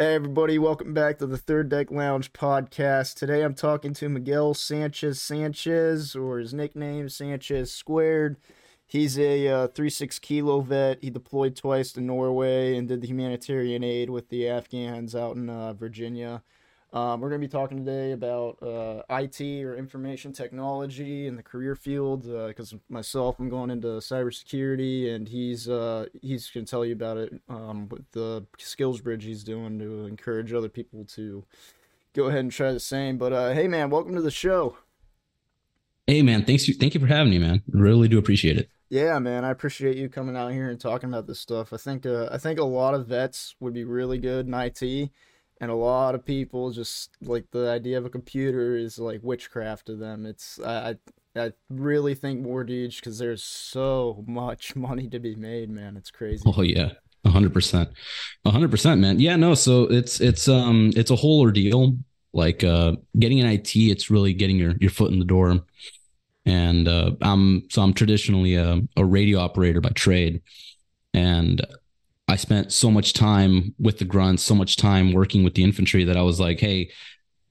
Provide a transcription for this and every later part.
Hey, everybody, welcome back to the Third Deck Lounge podcast. Today I'm talking to Miguel Sanchez Sanchez, or his nickname, Sanchez Squared. He's a uh, 36 kilo vet. He deployed twice to Norway and did the humanitarian aid with the Afghans out in uh, Virginia. Um, we're going to be talking today about uh, IT or information technology in the career field because uh, myself, I'm going into cybersecurity, and he's uh, he's going to tell you about it um, with the skills bridge he's doing to encourage other people to go ahead and try the same. But uh, hey, man, welcome to the show. Hey, man, thanks. Thank you for having me, man. Really do appreciate it. Yeah, man, I appreciate you coming out here and talking about this stuff. I think uh, I think a lot of vets would be really good in IT and a lot of people just like the idea of a computer is like witchcraft to them. It's I I really think more dudes because there's so much money to be made, man. It's crazy. Oh yeah, hundred percent, hundred percent, man. Yeah, no. So it's it's um it's a whole ordeal. Like uh, getting an IT, it's really getting your your foot in the door. And uh, I'm so I'm traditionally a, a radio operator by trade, and I spent so much time with the grunts, so much time working with the infantry that I was like, hey,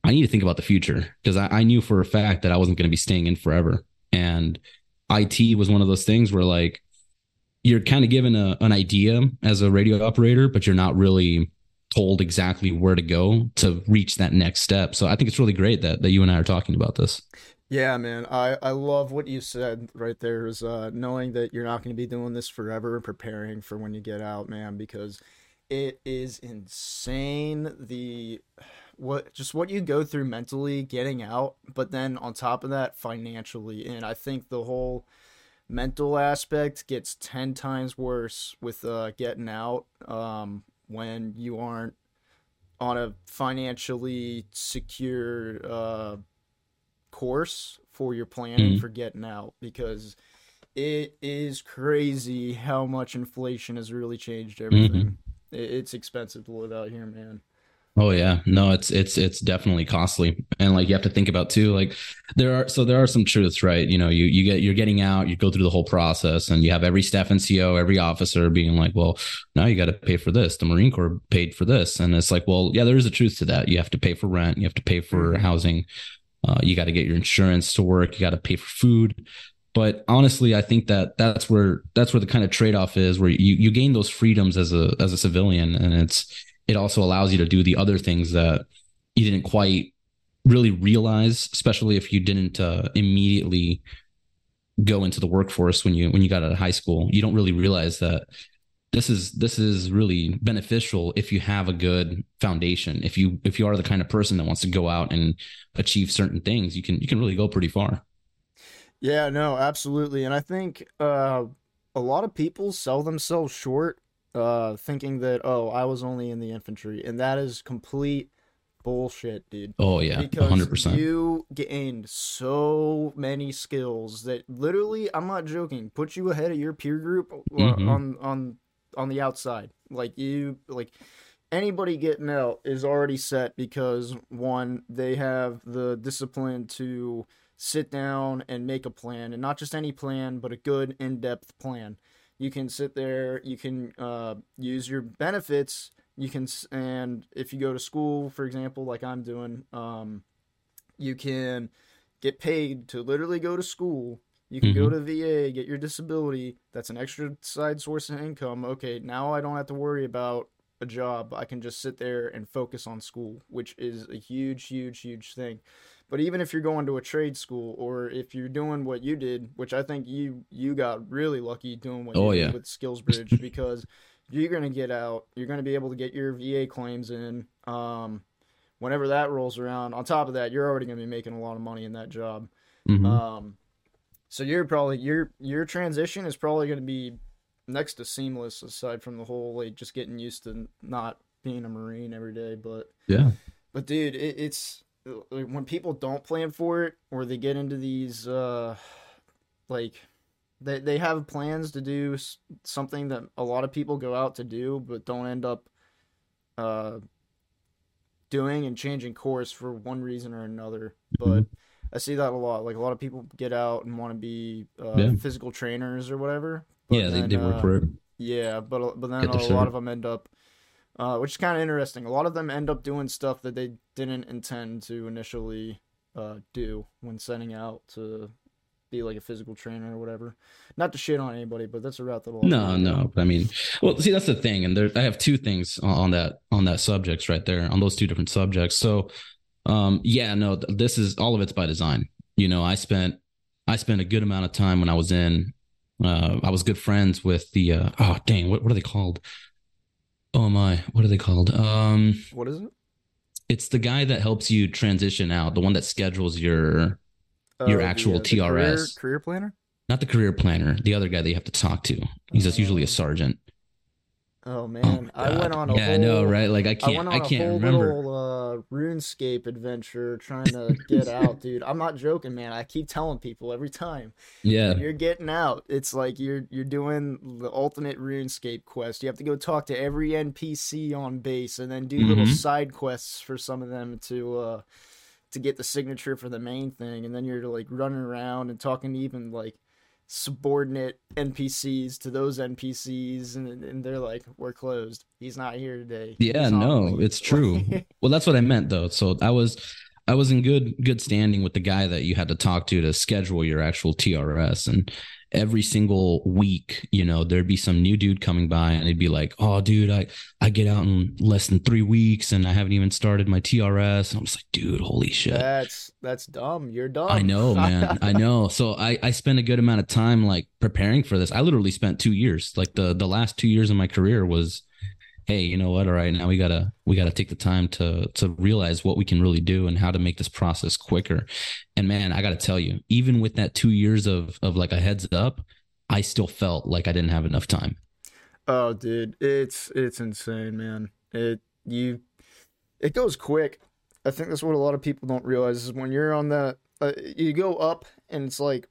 I need to think about the future because I, I, knew for a fact that I wasn't going to be staying in forever. And IT was one of those things where like you're kind of given a, an idea as a radio operator, but you're not really told exactly where to go to reach that next step. So I think it's really great that that you and I are talking about this. Yeah, man. I, I love what you said right there is uh, knowing that you're not going to be doing this forever and preparing for when you get out, man, because it is insane the what just what you go through mentally getting out, but then on top of that financially. And I think the whole mental aspect gets 10 times worse with uh, getting out um, when you aren't on a financially secure uh, course for your planning mm-hmm. for getting out because it is crazy how much inflation has really changed everything. Mm-hmm. It's expensive to live out here, man. Oh yeah, no, it's it's it's definitely costly, and like you have to think about too. Like there are so there are some truths, right? You know, you you get you're getting out, you go through the whole process, and you have every staff NCO, every officer being like, well, now you got to pay for this. The Marine Corps paid for this, and it's like, well, yeah, there is a truth to that. You have to pay for rent, you have to pay for mm-hmm. housing, uh, you got to get your insurance to work. You got to pay for food. But honestly, I think that that's where that's where the kind of trade off is, where you you gain those freedoms as a as a civilian, and it's it also allows you to do the other things that you didn't quite really realize, especially if you didn't uh, immediately go into the workforce when you when you got out of high school. You don't really realize that this is this is really beneficial if you have a good foundation. If you if you are the kind of person that wants to go out and achieve certain things you can you can really go pretty far. Yeah no absolutely. And i think uh a lot of people sell themselves short uh thinking that oh i was only in the infantry. And that is complete bullshit dude. Oh yeah because 100% you gained so many skills that literally i'm not joking put you ahead of your peer group uh, mm-hmm. on on on the outside. Like you like anybody getting out is already set because one, they have the discipline to sit down and make a plan and not just any plan, but a good in-depth plan. You can sit there, you can uh, use your benefits, you can and if you go to school, for example, like I'm doing, um, you can get paid to literally go to school you can mm-hmm. go to VA, get your disability. That's an extra side source of income. Okay, now I don't have to worry about a job. I can just sit there and focus on school, which is a huge, huge, huge thing. But even if you're going to a trade school or if you're doing what you did, which I think you you got really lucky doing what oh, you yeah. did with Skills Bridge because you're gonna get out, you're gonna be able to get your VA claims in. Um, whenever that rolls around, on top of that, you're already gonna be making a lot of money in that job. Mm-hmm. Um, so you're probably your your transition is probably going to be next to seamless, aside from the whole like just getting used to not being a marine every day. But yeah, but dude, it, it's like, when people don't plan for it or they get into these uh like they they have plans to do something that a lot of people go out to do but don't end up uh doing and changing course for one reason or another. But mm-hmm. I see that a lot. Like a lot of people get out and want to be uh, yeah. physical trainers or whatever. yeah, they, they work uh, for it. Yeah, but but then a lot of them end up uh, which is kind of interesting. A lot of them end up doing stuff that they didn't intend to initially uh, do when setting out to be like a physical trainer or whatever. Not to shit on anybody, but that's a route that. No, no. but I mean, well, see, that's the thing, and there, I have two things on that on that subjects right there on those two different subjects. So, um, yeah, no, this is all of it's by design. You know, I spent I spent a good amount of time when I was in. Uh, I was good friends with the. Uh, oh dang, what what are they called? Oh my, what are they called? Um, what is it? It's the guy that helps you transition out, the one that schedules your your uh, actual the, TRS career, career, planner. Not the career planner, the other guy that you have to talk to. He's just usually a oh. sergeant. Oh man, oh, I went on a yeah, whole, I know, right? Like I can't, I, I can't remember. Little, uh, RuneScape adventure trying to get out, dude. I'm not joking, man. I keep telling people every time. Yeah, you're getting out. It's like you're you're doing the ultimate RuneScape quest. You have to go talk to every NPC on base, and then do mm-hmm. little side quests for some of them to uh to get the signature for the main thing, and then you're like running around and talking to even like subordinate NPCs to those NPCs, and, and they're like, "We're closed. He's not here today." Yeah, no, it's true. well, that's what I meant though. So I was, I was in good good standing with the guy that you had to talk to to schedule your actual TRS, and every single week, you know, there'd be some new dude coming by and they'd be like, Oh, dude, I, I get out in less than three weeks and I haven't even started my TRS. And I'm just like, dude, holy shit. That's that's dumb. You're dumb. I know, man. I know. So I, I spent a good amount of time like preparing for this. I literally spent two years. Like the the last two years of my career was hey you know what? All right now we gotta we gotta take the time to to realize what we can really do and how to make this process quicker. And man i gotta tell you even with that two years of of like a heads up i still felt like i didn't have enough time. Oh dude it's it's insane man. It you it goes quick. I think that's what a lot of people don't realize is when you're on that uh, you go up and it's like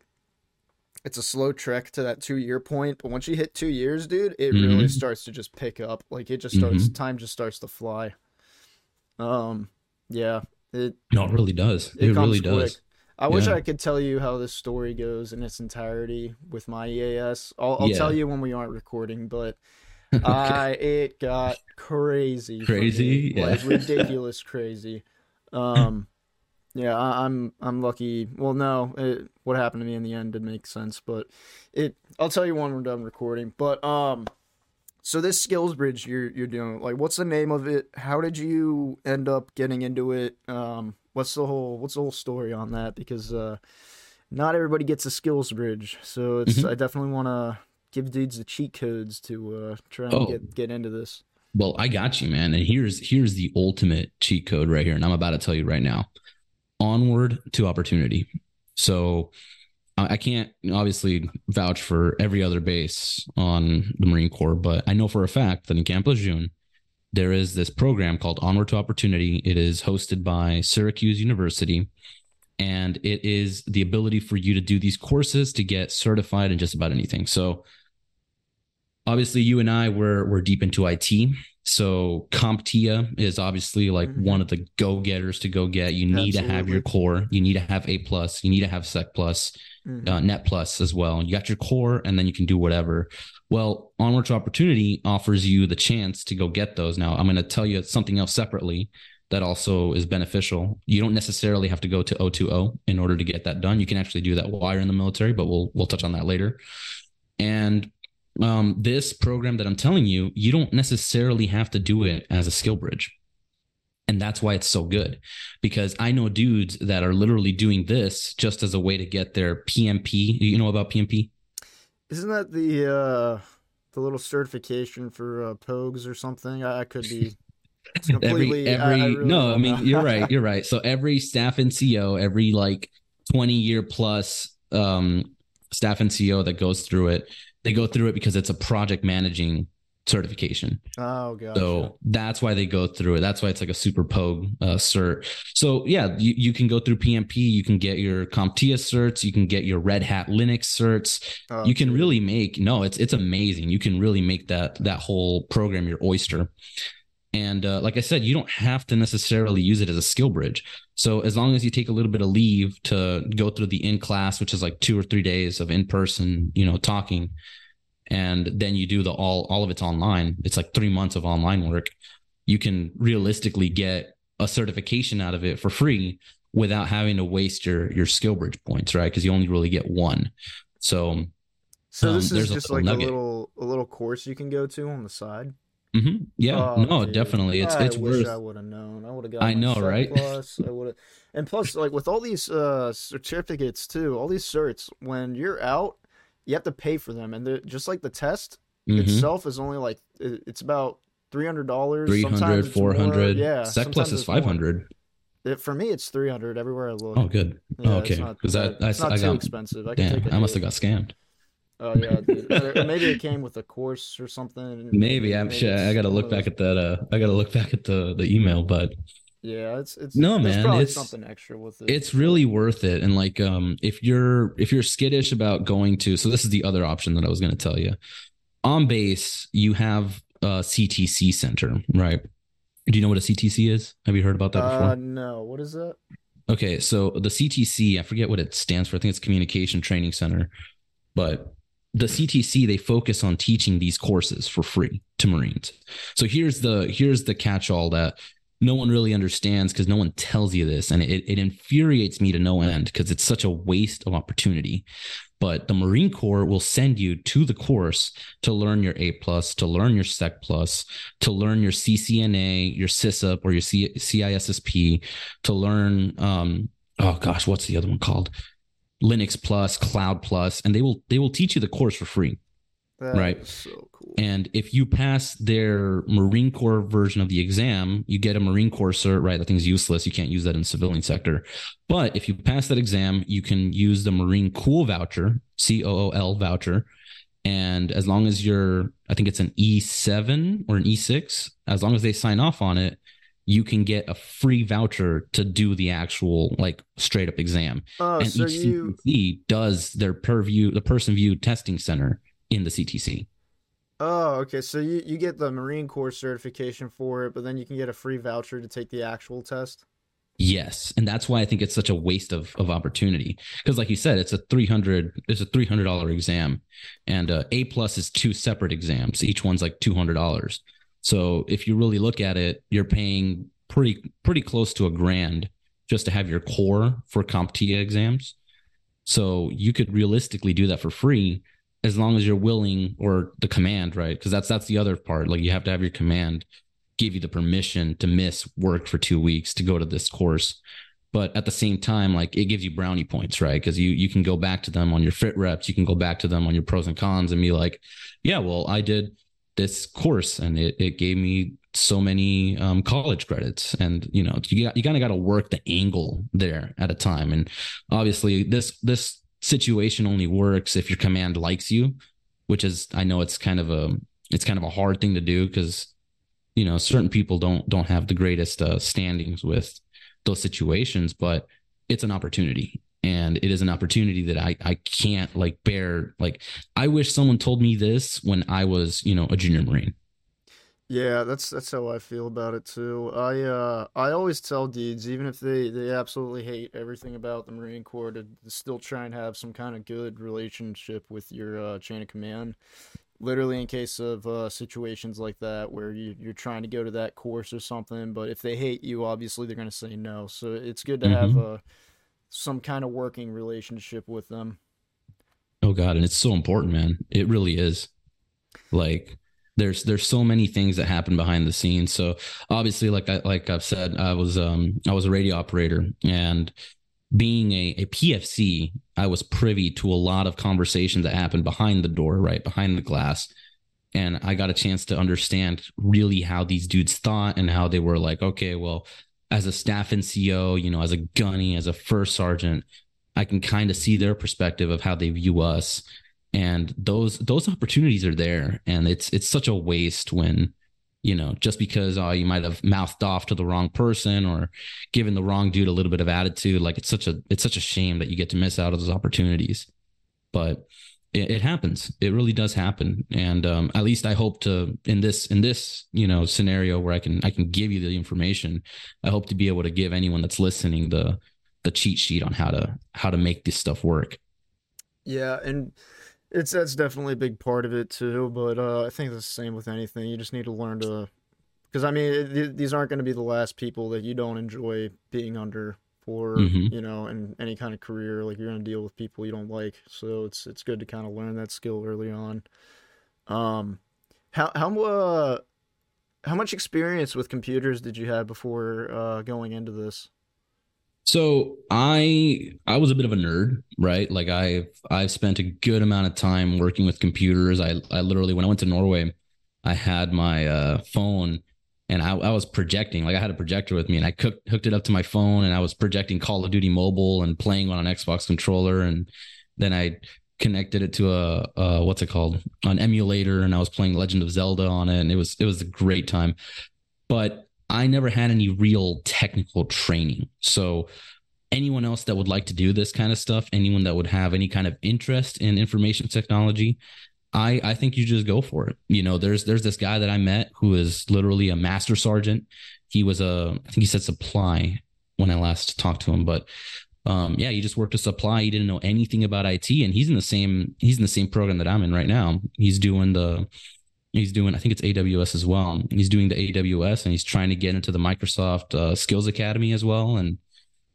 it's a slow trek to that two year point, but once you hit two years, dude, it mm-hmm. really starts to just pick up. Like it just starts, mm-hmm. time just starts to fly. Um, yeah, it. No, it really does. It, it really quick. does. I yeah. wish I could tell you how this story goes in its entirety with my EAS. I'll, I'll yeah. tell you when we aren't recording, but okay. I it got crazy, crazy, yeah. like ridiculous, crazy. Um, yeah, I, am I'm, I'm lucky. Well, no, it, what happened to me in the end did make sense, but it. I'll tell you when we're done recording. But um, so this skills bridge you're you're doing, like, what's the name of it? How did you end up getting into it? Um, what's the whole what's the whole story on that? Because uh, not everybody gets a skills bridge, so it's mm-hmm. I definitely want to give dudes the cheat codes to uh try and oh. get get into this. Well, I got you, man. And here's here's the ultimate cheat code right here, and I'm about to tell you right now onward to opportunity. So I can't obviously vouch for every other base on the Marine Corps, but I know for a fact that in Camp Lejeune, there is this program called Onward to Opportunity. It is hosted by Syracuse University, and it is the ability for you to do these courses to get certified in just about anything. So, obviously, you and I were were deep into IT, so CompTIA is obviously like mm-hmm. one of the go getters to go get. You need Absolutely. to have your core. You need to have A plus. You need to have Sec plus, mm-hmm. uh, Net plus as well. You got your core, and then you can do whatever. Well, Onward to Opportunity offers you the chance to go get those. Now, I'm going to tell you something else separately that also is beneficial. You don't necessarily have to go to O2O in order to get that done. You can actually do that while you're in the military, but we'll we'll touch on that later. And um, this program that I'm telling you, you don't necessarily have to do it as a skill bridge. And that's why it's so good because I know dudes that are literally doing this just as a way to get their PMP. You know about PMP? Isn't that the uh the little certification for uh, Pogues or something? I, I could be every every I, I really no, I mean you're right, you're right. So every staff NCO, every like 20 year plus um staff NCO that goes through it they go through it because it's a project managing certification. Oh, god. So that's why they go through it. That's why it's like a super pogue uh, cert. So yeah, you, you can go through PMP. You can get your CompTIA certs. You can get your Red Hat Linux certs. Oh, you can really make no. It's it's amazing. You can really make that that whole program your oyster. And uh, like I said, you don't have to necessarily use it as a skill bridge. So as long as you take a little bit of leave to go through the in class, which is like two or three days of in person, you know, talking, and then you do the all all of it's online. It's like three months of online work. you can realistically get a certification out of it for free without having to waste your your skill bridge points, right? Because you only really get one. So, so this um, is just a like nugget. a little a little course you can go to on the side. Mm-hmm. Yeah, oh, no, dude. definitely. It's I it's wish worth. I would have known. I would have got. I know, right? Plus, I would have, and plus, like with all these uh certificates too, all these certs, when you're out, you have to pay for them, and just like the test mm-hmm. itself is only like it's about three hundred dollars. 300 400 Yeah, Sec Plus is five hundred. It, for me, it's three hundred everywhere I look. Oh, good. Yeah, oh, okay, because I, I, not I got, expensive. I damn, I must have got scammed. Oh yeah, maybe it came with a course or something. Maybe I'm sure. I got to look back at that. Uh, I got to look back at the the email, but yeah, it's it's no man. It's something extra with it. It's really worth it. And like, um, if you're if you're skittish about going to, so this is the other option that I was going to tell you. On base, you have a CTC center, right? Do you know what a CTC is? Have you heard about that before? Uh, no. What is that? Okay, so the CTC, I forget what it stands for. I think it's Communication Training Center, but the CTC they focus on teaching these courses for free to Marines. So here's the here's the catch-all that no one really understands because no one tells you this, and it, it infuriates me to no end because it's such a waste of opportunity. But the Marine Corps will send you to the course to learn your A plus, to learn your Sec plus, to learn your CCNA, your CISSP or your C- CISSP, to learn um, oh gosh, what's the other one called? Linux Plus, Cloud Plus, and they will they will teach you the course for free. That right. so cool. And if you pass their Marine Corps version of the exam, you get a Marine Corps cert, right? That thing's useless. You can't use that in the civilian sector. But if you pass that exam, you can use the Marine Cool voucher, C O O L voucher. And as long as you're, I think it's an E7 or an E6, as long as they sign off on it, you can get a free voucher to do the actual like straight up exam. Oh, and so each you... CTC does their per view, the Pearson VUE testing center in the CTC. Oh, okay. So you, you get the Marine Corps certification for it, but then you can get a free voucher to take the actual test. Yes, and that's why I think it's such a waste of of opportunity. Because, like you said, it's a three hundred it's a three hundred dollar exam, and uh, A plus is two separate exams. Each one's like two hundred dollars. So if you really look at it, you're paying pretty pretty close to a grand just to have your core for CompTIA exams. So you could realistically do that for free as long as you're willing or the command, right? Because that's that's the other part. Like you have to have your command give you the permission to miss work for two weeks to go to this course. But at the same time, like it gives you brownie points, right? Because you you can go back to them on your fit reps, you can go back to them on your pros and cons and be like, yeah, well, I did this course and it, it gave me so many um, college credits. And you know you got, you kind of got to work the angle there at a time. And obviously this this situation only works if your command likes you which is i know it's kind of a it's kind of a hard thing to do because you know certain people don't don't have the greatest uh, standings with those situations but it's an opportunity and it is an opportunity that I I can't like bear like I wish someone told me this when I was, you know, a junior marine. Yeah, that's that's how I feel about it too. I uh I always tell dudes even if they they absolutely hate everything about the Marine Corps to, still try and have some kind of good relationship with your uh, chain of command. Literally in case of uh, situations like that where you you're trying to go to that course or something, but if they hate you, obviously they're going to say no. So it's good to mm-hmm. have a some kind of working relationship with them. Oh god, and it's so important, man. It really is. Like there's there's so many things that happen behind the scenes. So obviously, like I like I've said, I was um I was a radio operator and being a, a PFC, I was privy to a lot of conversations that happened behind the door, right behind the glass. And I got a chance to understand really how these dudes thought and how they were like, okay, well, as a staff NCO, you know, as a gunny, as a first sergeant, I can kind of see their perspective of how they view us. And those those opportunities are there. And it's it's such a waste when, you know, just because oh, you might have mouthed off to the wrong person or given the wrong dude a little bit of attitude. Like it's such a it's such a shame that you get to miss out of those opportunities. But it, it happens. It really does happen. And um, at least I hope to in this in this you know scenario where I can I can give you the information. I hope to be able to give anyone that's listening the the cheat sheet on how to how to make this stuff work. Yeah, and it's that's definitely a big part of it too. But uh, I think it's the same with anything. You just need to learn to because I mean th- these aren't going to be the last people that you don't enjoy being under for mm-hmm. you know in any kind of career. Like you're going to deal with people you don't like, so it's it's good to kind of learn that skill early on. Um, how how uh how much experience with computers did you have before uh, going into this? So I I was a bit of a nerd, right? Like I've I've spent a good amount of time working with computers. I I literally when I went to Norway, I had my uh, phone and I, I was projecting like I had a projector with me and I cooked, hooked it up to my phone and I was projecting Call of Duty Mobile and playing on an Xbox controller. And then I connected it to a, a what's it called? An emulator and I was playing Legend of Zelda on it and it was it was a great time. But I never had any real technical training. So anyone else that would like to do this kind of stuff anyone that would have any kind of interest in information technology I I think you just go for it you know there's there's this guy that I met who is literally a master sergeant he was a I think he said supply when I last talked to him but um, yeah, he just worked a supply. He didn't know anything about IT, and he's in the same he's in the same program that I'm in right now. He's doing the he's doing I think it's AWS as well. He's doing the AWS, and he's trying to get into the Microsoft uh, Skills Academy as well. And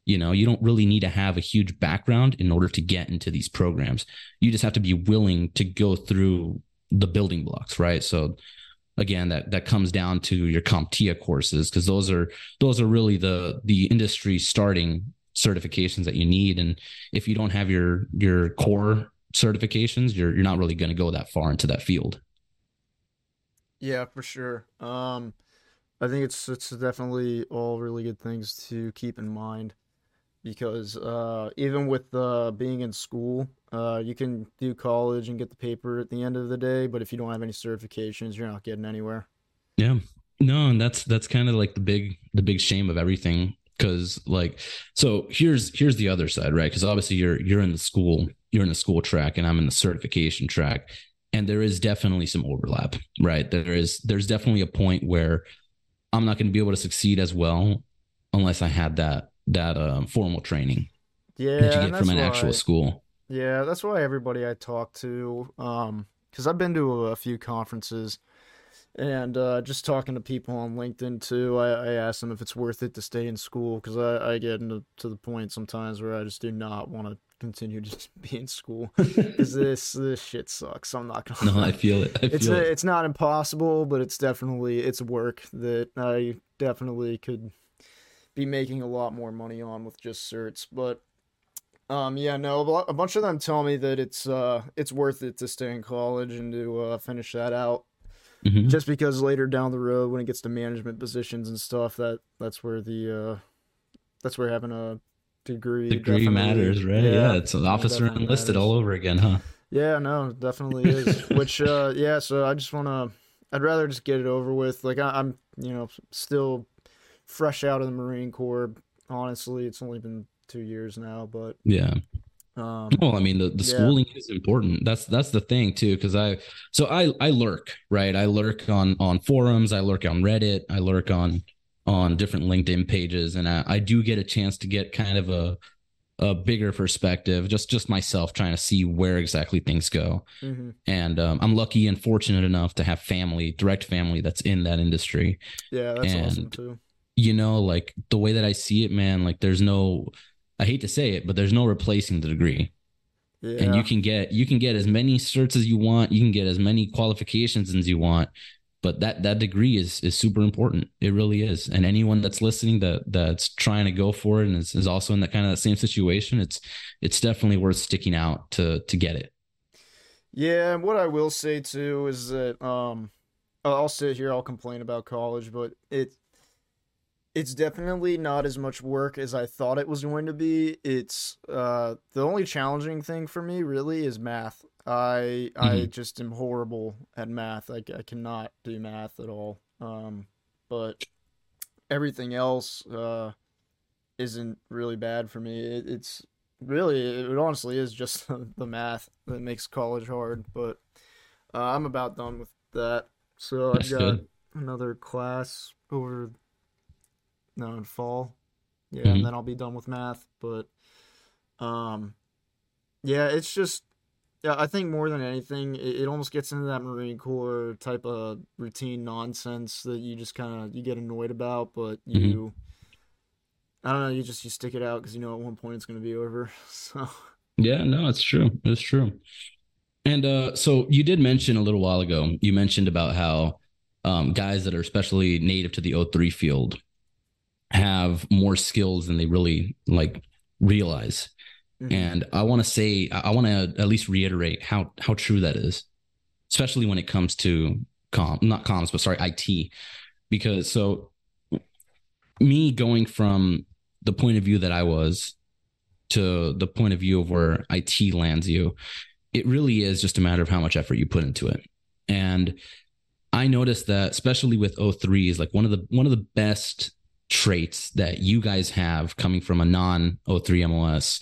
you know, you don't really need to have a huge background in order to get into these programs. You just have to be willing to go through the building blocks, right? So again that that comes down to your CompTIA courses because those are those are really the the industry starting certifications that you need and if you don't have your your core certifications you're you're not really going to go that far into that field yeah for sure um i think it's it's definitely all really good things to keep in mind because uh even with uh being in school uh you can do college and get the paper at the end of the day but if you don't have any certifications you're not getting anywhere. Yeah. No and that's that's kind of like the big the big shame of everything because like so here's here's the other side right? Because obviously you're you're in the school you're in the school track and i'm in the certification track and there is definitely some overlap right? There is there's definitely a point where i'm not going to be able to succeed as well unless i had that that um, formal training yeah that you get from an actual school yeah that's why everybody i talk to um because i've been to a, a few conferences and uh, just talking to people on LinkedIn too, I, I ask them if it's worth it to stay in school because I, I get into, to the point sometimes where I just do not want to continue to be in school because this this shit sucks. I'm not gonna. No, lie. I feel it. I it's feel a, it. it's not impossible, but it's definitely it's work that I definitely could be making a lot more money on with just certs. But um, yeah, no, a bunch of them tell me that it's uh it's worth it to stay in college and to uh, finish that out Mm-hmm. Just because later down the road, when it gets to management positions and stuff, that that's where the uh, that's where having a degree degree matters, right? Yeah, yeah it's an officer enlisted matters. all over again, huh? Yeah, no, definitely is. Which, uh, yeah, so I just want to. I'd rather just get it over with. Like I, I'm, you know, still fresh out of the Marine Corps. Honestly, it's only been two years now, but yeah, um, well, I mean, the, the yeah. schooling is important. That's that's the thing too, because I so I I lurk right. I lurk on on forums. I lurk on Reddit. I lurk on on different LinkedIn pages, and I, I do get a chance to get kind of a a bigger perspective, just just myself trying to see where exactly things go. Mm-hmm. And um, I'm lucky and fortunate enough to have family, direct family that's in that industry. Yeah, that's and, awesome too. You know, like the way that I see it, man. Like, there's no I hate to say it, but there's no replacing the degree. Yeah. And you can get you can get as many certs as you want, you can get as many qualifications as you want, but that that degree is is super important. It really is. And anyone that's listening that that's trying to go for it and is, is also in that kind of that same situation, it's it's definitely worth sticking out to to get it. Yeah, and what I will say too is that um I'll sit here, I'll complain about college, but it it's definitely not as much work as I thought it was going to be. It's uh, the only challenging thing for me really is math. I mm-hmm. I just am horrible at math. I, I cannot do math at all. Um, but everything else uh, isn't really bad for me. It, it's really it honestly is just the math that makes college hard. But uh, I'm about done with that. So I've got good. another class over no in fall yeah mm-hmm. and then i'll be done with math but um yeah it's just Yeah, I think more than anything, it, it almost gets into that Marine Corps type of routine nonsense that you just kind of you get annoyed about, but you. Mm-hmm. I don't know. You just you stick it out because you know at one point it's going to be over. So. Yeah, no, it's true. It's true. And uh, so you did mention a little while ago. You mentioned about how um, guys that are especially native to the O3 field have more skills than they really like realize. Mm-hmm. And I want to say, I want to at least reiterate how how true that is, especially when it comes to com, not comms, but sorry, IT, because so me going from the point of view that I was to the point of view of where IT lands you, it really is just a matter of how much effort you put into it. And I noticed that especially with O3 is like one of the one of the best traits that you guys have coming from a non O3 MOS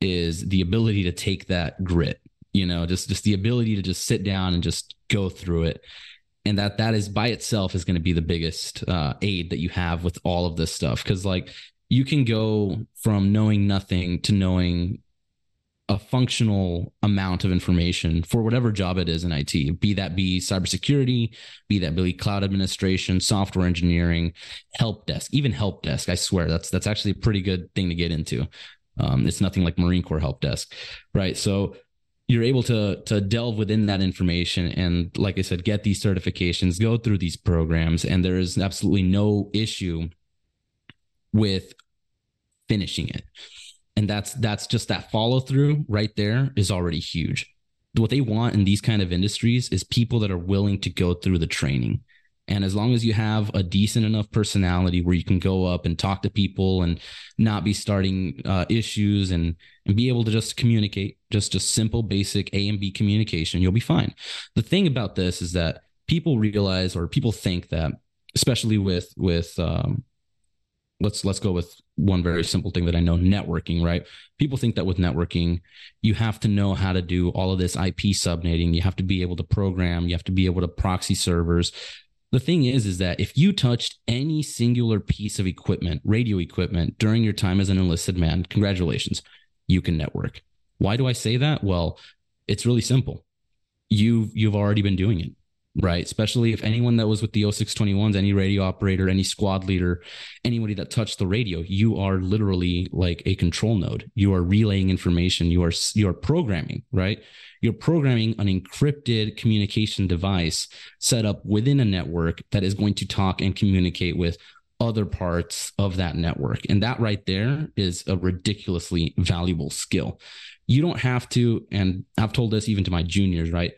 is the ability to take that grit, you know, just just the ability to just sit down and just go through it. And that that is by itself is going to be the biggest uh, aid that you have with all of this stuff because like you can go from knowing nothing to knowing a functional amount of information for whatever job it is in IT, be that be cybersecurity, be that be cloud administration, software engineering, help desk, even help desk. I swear that's that's actually a pretty good thing to get into. Um, it's nothing like Marine Corps help desk, right? So you're able to to delve within that information and, like I said, get these certifications, go through these programs, and there is absolutely no issue with finishing it and that's that's just that follow through right there is already huge. What they want in these kind of industries is people that are willing to go through the training. And as long as you have a decent enough personality where you can go up and talk to people and not be starting uh, issues and and be able to just communicate just just simple basic a and b communication you'll be fine. The thing about this is that people realize or people think that especially with with um, let's let's go with one very simple thing that I know networking, right? People think that with networking, you have to know how to do all of this IP subnetting. You have to be able to program, you have to be able to proxy servers. The thing is, is that if you touched any singular piece of equipment, radio equipment during your time as an enlisted man, congratulations, you can network. Why do I say that? Well, it's really simple. You've you've already been doing it right? Especially if anyone that was with the 0621s, any radio operator, any squad leader, anybody that touched the radio, you are literally like a control node. You are relaying information. You are you are programming, right? You're programming an encrypted communication device set up within a network that is going to talk and communicate with other parts of that network. And that right there is a ridiculously valuable skill. You don't have to, and I've told this even to my juniors, right?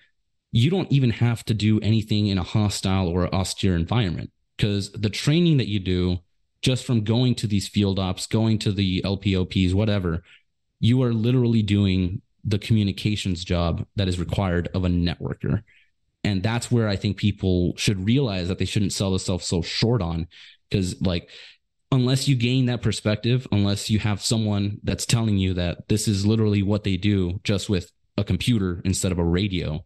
You don't even have to do anything in a hostile or austere environment because the training that you do just from going to these field ops, going to the LPOPs, whatever, you are literally doing the communications job that is required of a networker. And that's where I think people should realize that they shouldn't sell themselves so short on because, like, unless you gain that perspective, unless you have someone that's telling you that this is literally what they do just with a computer instead of a radio,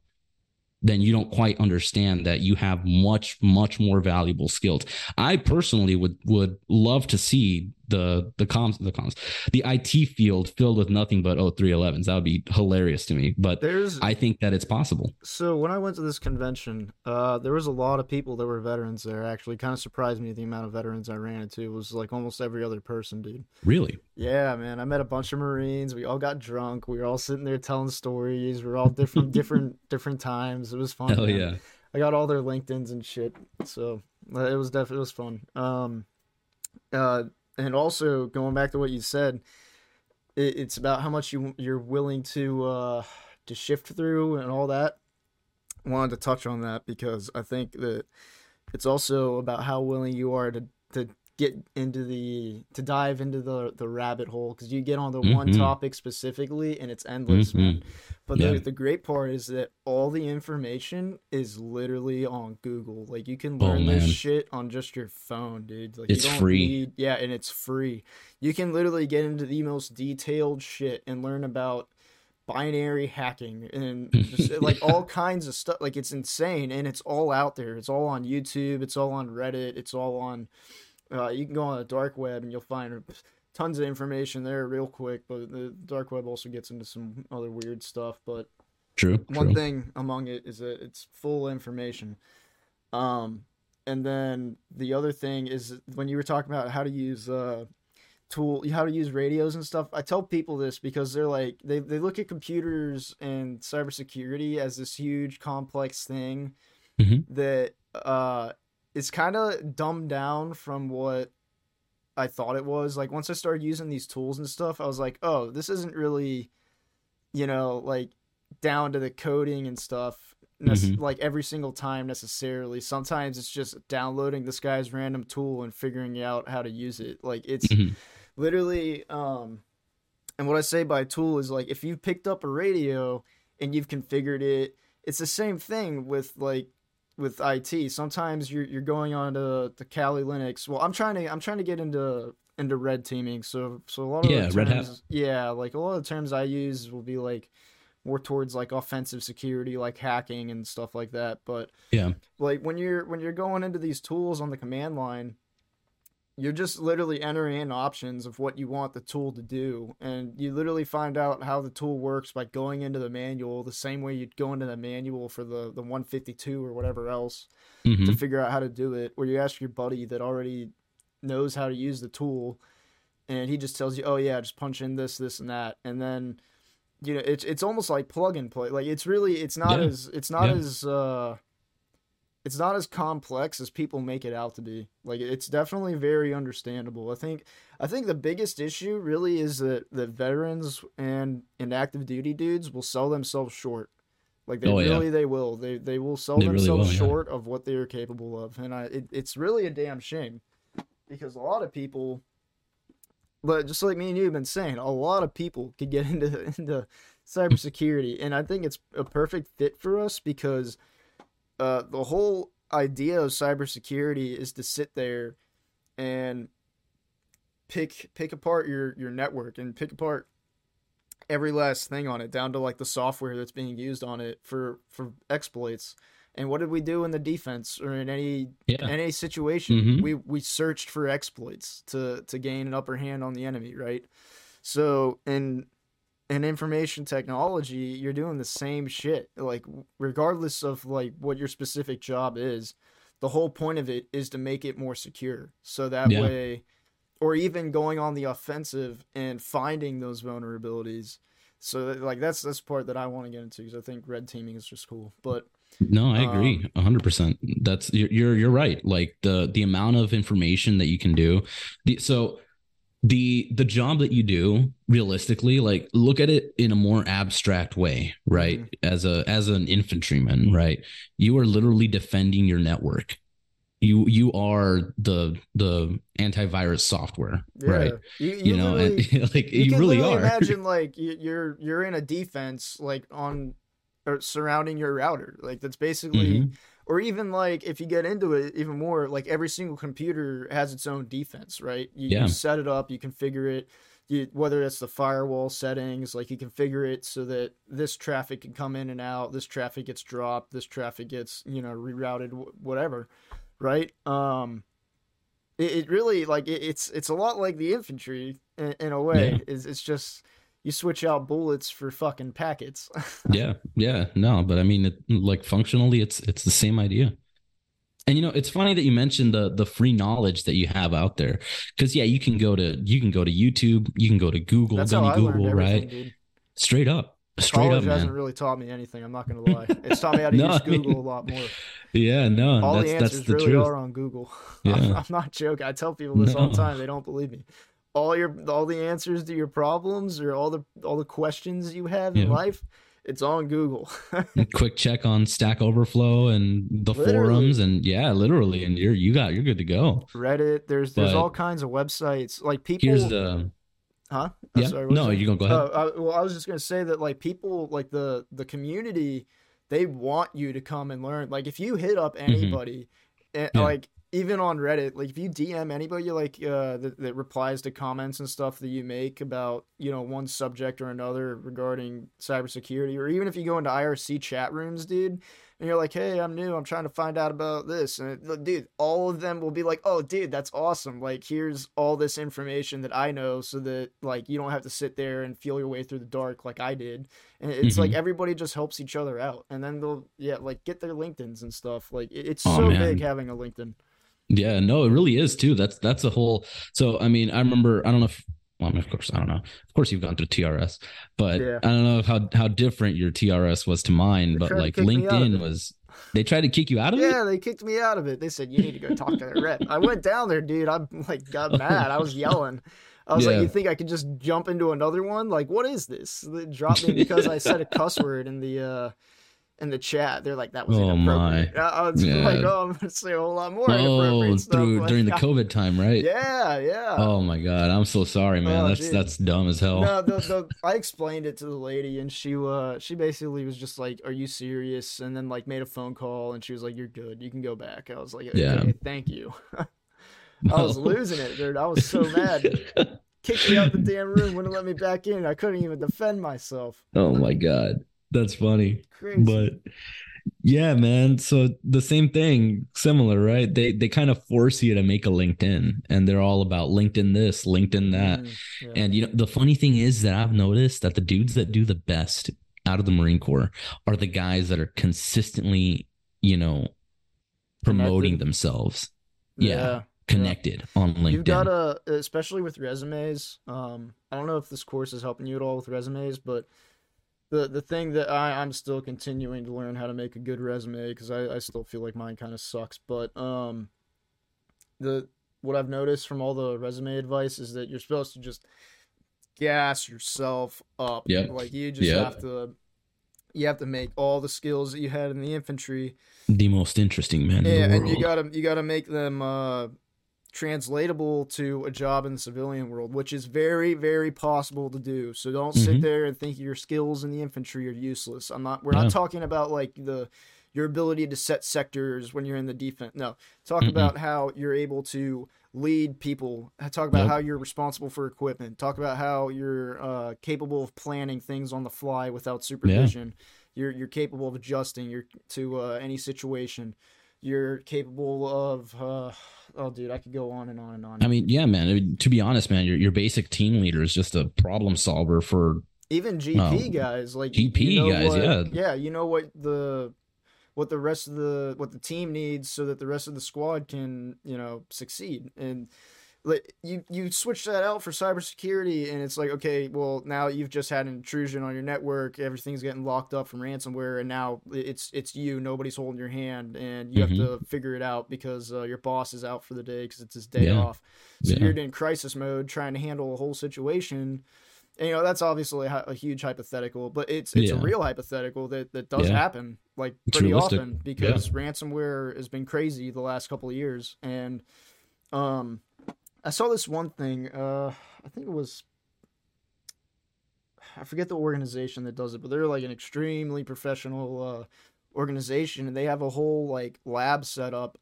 then you don't quite understand that you have much much more valuable skills. I personally would would love to see the the comms the comms the IT field filled with nothing but 0311s. That would be hilarious to me. But there's I think that it's possible. So when I went to this convention, uh, there was a lot of people that were veterans there. Actually, kind of surprised me the amount of veterans I ran into. It was like almost every other person, dude. Really? Yeah, man. I met a bunch of Marines. We all got drunk. We were all sitting there telling stories. We are all different, different, different times. It was fun. Man. yeah. I got all their LinkedIn's and shit. So uh, it was definitely it was fun. Um, uh, and also going back to what you said, it, it's about how much you you're willing to uh, to shift through and all that. I wanted to touch on that because I think that it's also about how willing you are to to get into the to dive into the the rabbit hole because you get on the mm-hmm. one topic specifically and it's endless mm-hmm. man but yeah. the, the great part is that all the information is literally on google. Like you can oh, learn oh, this shit on just your phone dude. Like it's free. need, yeah and it's free. You can literally get into the most detailed shit and learn about binary hacking and just like all kinds of stuff. Like it's insane and it's all out there. It's all on youtube. It's all on reddit. It's all on uh, you can go on the dark web and you'll find tons of information there real quick. But the dark web also gets into some other weird stuff. But True. One true. thing among it is that it's full information. Um, and then the other thing is when you were talking about how to use uh tool how to use radios and stuff i tell people this because they're like they, they look at computers and cybersecurity as this huge complex thing Mhm. that uh is kind of dumbed down from what i thought it was like once i started using these tools and stuff i was like oh this isn't really you know like down to the coding and stuff Mhm. like every single time necessarily sometimes it's just downloading this guy's random tool and figuring out how to use it like it's Mhm. literally um and what i say by tool is like if you've picked up a radio and you've configured it it's the same thing with like with IT. Sometimes you're you're going on to the Kali Linux. Well, I'm trying to I'm trying to get into into red teaming. So so a lot of Yeah, the Red Hat. yeah, like a lot of the terms I use will be like more towards like offensive security, like hacking and stuff like that. But Yeah. like when you're when you're going into these tools on the command line you're just literally entering in options of what you want the tool to do and you literally find out how the tool works by going into the manual the same way you'd go into the manual for the the 152 or whatever else Mhm. to figure out how to do it or you ask your buddy that already knows how to use the tool and he just tells you oh yeah just punch in this this and that and then you know it's it's almost like plug and play like it's really it's not Yeah. as it's not Yeah. as uh it's not as complex as people make it out to be. Like it's definitely very understandable. I think i think the biggest issue really is that the veterans and and active duty dudes will sell themselves short. Like they Oh, yeah. really they will. They they will sell They really themselves will, yeah. short of what they are capable of. And i it, it's really a damn shame because a lot of people but just like me and you have been saying a lot of people could get into into cybersecurity. And i think it's a perfect fit for us because uh, the whole idea of cybersecurity is to sit there and pick pick apart your your network and pick apart every last thing on it down to like the software that's being used on it for for exploits and what did we do in the defense or in any Yeah. in any situation Mhm. we we searched for exploits to to gain an upper hand on the enemy right so in in information technology you're doing the same shit like regardless of like what your specific job is the whole point of it is to make it more secure so that Yeah. way or even going on the offensive and finding those vulnerabilities so that, like that's that's part that i want to get into because i think red teaming is just cool but No, I Um, agree a hundred percent. That's you're, you're you're right. Like the the amount of information that you can do. The, so the the job that you do realistically, like look at it in a more abstract way, right? As a as an infantryman, right? You are literally defending your network. You you are the the antivirus software, yeah right? you, you, You, know, and like you, you, really are. imagine like you- you're you're in a defense like on or surrounding your router like that's basically Mhm. Or even like if you get into it even more like every single computer has its own defense right you, Yeah. you set it up you configure it you, whether it's the firewall settings like you configure it so that this traffic can come in and out this traffic gets dropped this traffic gets you know rerouted whatever right um it, it really like it, it's it's a lot like the infantry in, in a way Yeah. it's, it's just you switch out bullets for fucking packets yeah yeah no but i mean it, like functionally it's it's the same idea and you know it's funny that you mentioned the the free knowledge that you have out there because yeah you can go to you can go to youtube you can go to google that's how i learned google right dude straight up straight College up hasn't really taught me anything. I'm not gonna lie. It's taught me how to No, use I mean- Google a lot more. yeah no All that's the that's answers the really truth are on Google. Yeah. I'm, I'm not joking. I tell people this all the time. They don't believe me. All your all the answers to your problems or all the all the questions you have in life, it's on Google. quick check on stack overflow and the Literally. forums and yeah literally and you're you got you're good to go Reddit. There's there's But- all kinds of websites. Like people. here's the Huh? Oh, yeah sorry, no was that? you gonna go ahead Oh, I, well, I was just gonna say that like people, like the the community, they want you to come and learn. Like if you hit up anybody, eh, Yeah. like even on Reddit, like if you DM anybody like uh that, that replies to comments and stuff that you make about you know one subject or another regarding cybersecurity, or even if you go into IRC chat rooms, dude, and you're like, "Hey, I'm new. I'm trying to find out about this." And it, dude, all of them will be like, "Oh, dude, that's awesome! Like, here's all this information that I know, so that like you don't have to sit there and feel your way through the dark like I did." And it's mm-hmm. like everybody just helps each other out, and then they'll yeah, like get their LinkedIn's and stuff. Like, it's oh, so man. big having a LinkedIn. Yeah, no, it really is too. That's that's a whole. So I mean, I remember. I don't know if well, I mean, of course, I don't know. Of course, you've gone through TRS, but yeah. I don't know how how different your TRS was to mine. They but like LinkedIn was, they tried to kick you out of yeah, it. Yeah, they kicked me out of it. They said you need to go talk to the rep. I went down there, dude. I'm like got mad. I was yelling. I was yeah. like, you think I could just jump into another one? Like, what is this? They dropped me because I said a cuss word in the uh in the chat. They're like, "That was oh inappropriate." My. I was yeah. like, "Oh, I'm gonna say a whole lot more." Oh, through like, during the COVID time, right? Yeah, yeah. Oh my god, I'm so sorry, man. Oh, that's that's dumb as hell. No, the, the, I explained it to the lady, and she uh she basically was just like, "Are you serious?" And then like made a phone call, and she was like, "You're good. You can go back." I was like, okay, "Yeah, thank you." I was losing it, dude. I was so mad. Kicked me out the damn room, wouldn't let me back in. I couldn't even defend myself. Oh my god. That's funny. Crazy. But yeah, man. So the same thing, similar, right? They they kind of force you to make a LinkedIn and they're all about LinkedIn this, LinkedIn that. Mm, yeah. And you know, the funny thing is that I've noticed that the dudes that do the best out of the Marine Corps are the guys that are consistently, you know, promoting connected. themselves. Yeah. yeah. Connected yeah. on LinkedIn. You've got to, especially with resumes. Um, I don't know if this course is helping you at all with resumes, but the the thing that I I'm still continuing to learn how to make a good resume because I I still feel like mine kind of sucks. But um, the what I've noticed from all the resume advice is that you're supposed to just gas yourself up. Yeah. Like you just yep. have to you have to make all the skills that you had in the infantry the most interesting man. Yeah, and you gotta you gotta make them uh translatable to a job in the civilian world, which is very, very possible to do. So don't mm-hmm. sit there and think your skills in the infantry are useless. I'm not. We're yeah. not talking about like the your ability to set sectors when you're in the defense. No, talk Mm-mm. about how you're able to lead people. Talk about yep. how you're responsible for equipment. Talk about how you're uh, capable of planning things on the fly without supervision. Yeah. You're you're capable of adjusting your to uh, any situation. You're capable of. Uh, oh, dude, I could go on and on and on. I mean, yeah, man. I mean, to be honest, man, your your basic team leader is just a problem solver for even GP guys, like GP you know guys. What, yeah, yeah. You know what the what the rest of the what the team needs so that the rest of the squad can you know succeed and like you you switch that out for cybersecurity and it's like okay well now you've just had an intrusion on your network everything's getting locked up from ransomware and now it's it's you nobody's holding your hand and you mm-hmm. have to figure it out because uh, your boss is out for the day because it's his day yeah. off so yeah. you're in crisis mode trying to handle a whole situation and, you know that's obviously a, a huge hypothetical but it's it's yeah. a real hypothetical that that does happen like pretty often because ransomware has been crazy the last couple of years and um I saw this one thing. Uh, I think it was. I forget the organization that does it, but they're like an extremely professional uh, organization, and they have a whole like lab set up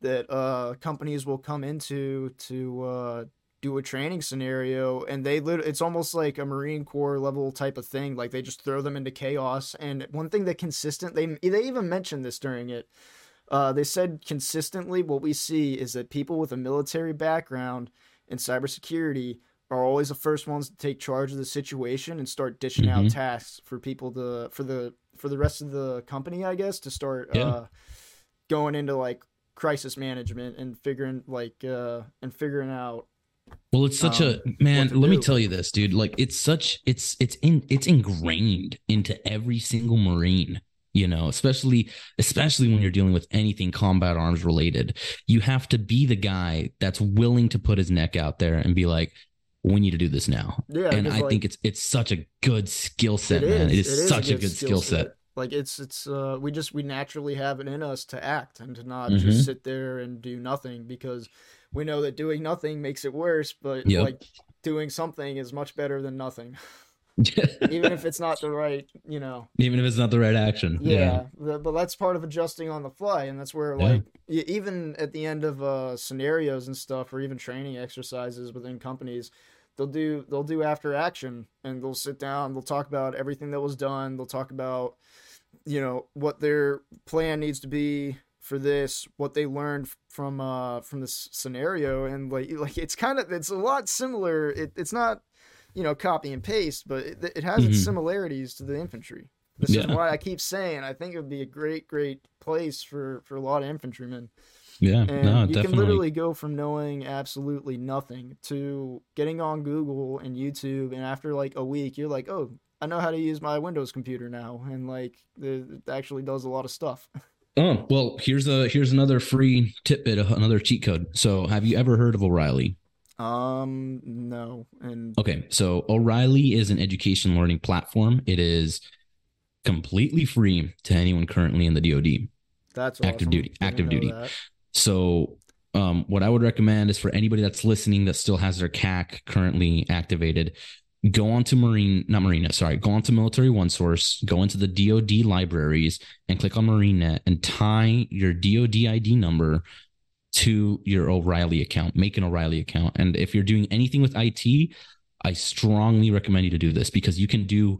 that uh, companies will come into to uh, do a training scenario, and they lit- it's almost like a Marine Corps level type of thing. Like they just throw them into chaos. And one thing that consistent they they even mentioned this during it uh, they said consistently what we see is that people with a military background in cybersecurity are always the first ones to take charge of the situation and start dishing mm-hmm. out tasks for people to for the for the rest of the company, I guess, to start yeah. uh, going into like crisis management and figuring like uh, and figuring out well, it's such um, a man. Let do. me tell you this, dude. Like, it's such it's it's in it's ingrained into every single Marine you know especially especially when you're dealing with anything combat arms related you have to be the guy that's willing to put his neck out there and be like we need to do this now yeah and i like, think it's it's such a good skill set it man is, it is, it is such a good, skill set. set. like it's it's uh we just we naturally have it in us to act and to not mm-hmm. just sit there and do nothing because we know that doing nothing makes it worse but yep. like doing something is much better than nothing even if it's not the right, you know. Even if it's not the right action. Yeah, yeah. but that's part of adjusting on the fly, and that's where like yeah. even at the end of uh, scenarios and stuff, or even training exercises within companies, they'll do they'll do after action, and they'll sit down, they'll talk about everything that was done, they'll talk about you know what their plan needs to be for this, what they learned from uh from this scenario, and like like it's kind of it's a lot similar. It, it's not you know copy and paste, but it, it has mm-hmm. its similarities to the infantry. This yeah. is why I keep saying I think it would be a great great place for for a lot of infantrymen. Yeah, and no, you definitely. can literally go from knowing absolutely nothing to getting on Google and YouTube, and after like a week, you're like, oh, I know how to use my Windows computer now, and like it actually does a lot of stuff. Oh well, here's a here's another free tidbit, another cheat code. So, have you ever heard of O'Reilly? Um, no. And okay, so O'Reilly is an education learning platform. It is completely free to anyone currently in the DoD. That's active awesome. duty. Active duty. That. So, um, what I would recommend is for anybody that's listening that still has their CAC currently activated, go on to Marine, not Marina, sorry, go on to Military One Source, go into the DoD libraries and click on MarineNet and tie your DoD ID number to your O'Reilly account. Make an O'Reilly account. And if you're doing anything with IT, I strongly recommend you to do this because you can do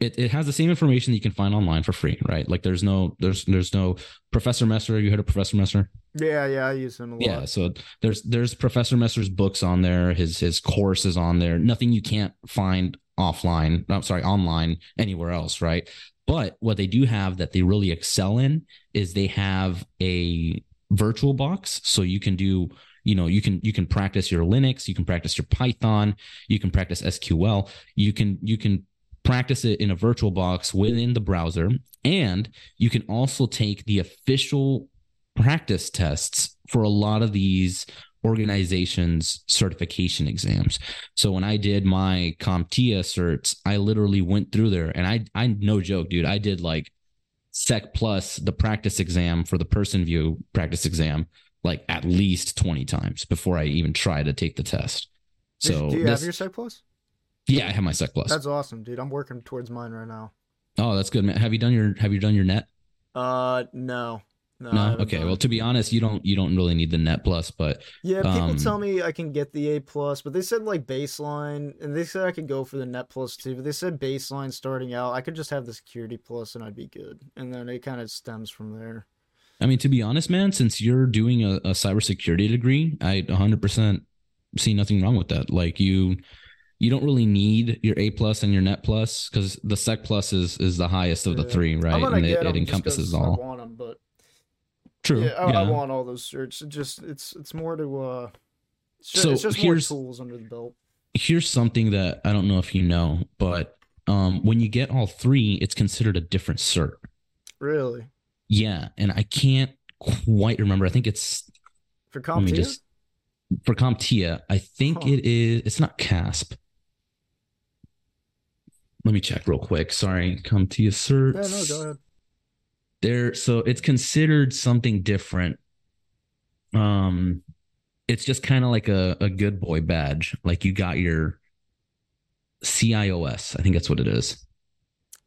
it, it has the same information that you can find online for free, right? Like there's no there's there's no Professor Messer. You heard of Professor Messer? Yeah, yeah, I use him a lot. Yeah, so there's there's Professor Messer's books on there, his his courses on there. Nothing you can't find offline. I'm sorry, online anywhere else, right? But what they do have that they really excel in is they have a virtual box, so you can do you know you can you can practice your linux you can practice your python you can practice sql you can you can practice it in a virtual box within the browser. And you can also take the official practice tests for a lot of these organizations certification exams. So when I did my CompTIA certs, I literally went through there and I I no joke, dude, I did like sec plus the practice exam for the Pearson VUE practice exam like at least 20 times before I even try to take the test. So do you this, have your sec plus? Yeah, I have my Sec Plus. That's awesome, dude. I'm working towards mine right now. Oh, that's good, man. Have you done your Have you done your net? Uh, no. No. no? Okay. Well, to be honest, you don't you don't really need the net plus, but yeah, people um, tell me I can get the A plus, but they said like baseline, and they said I could go for the net plus too. But they said baseline starting out, I could just have the security plus and I'd be good, and then it kind of stems from there. I mean, to be honest, man, since you're doing a, a cybersecurity degree, I 100% see nothing wrong with that. Like you you don't really need your A plus and your net plus because the Sec plus is is the highest of the three, right? And it, it encompasses all. I want them, but true. Yeah, I, yeah. I, want all those certs. It just it's it's more to uh, it's just, so it's just here's, more tools under the belt. Here's something that I don't know if you know, but um, when you get all three, it's considered a different cert. Really? Yeah, and I can't quite remember. I think it's for CompTIA. Just, for CompTIA, I think huh. it is. It's not CASP let me check real quick. Sorry, CompTIA certs. Yeah, no, go ahead. There, so it's considered something different. Um, it's just kind of like a, a good boy badge. Like you got your CIOS. I think that's what it is.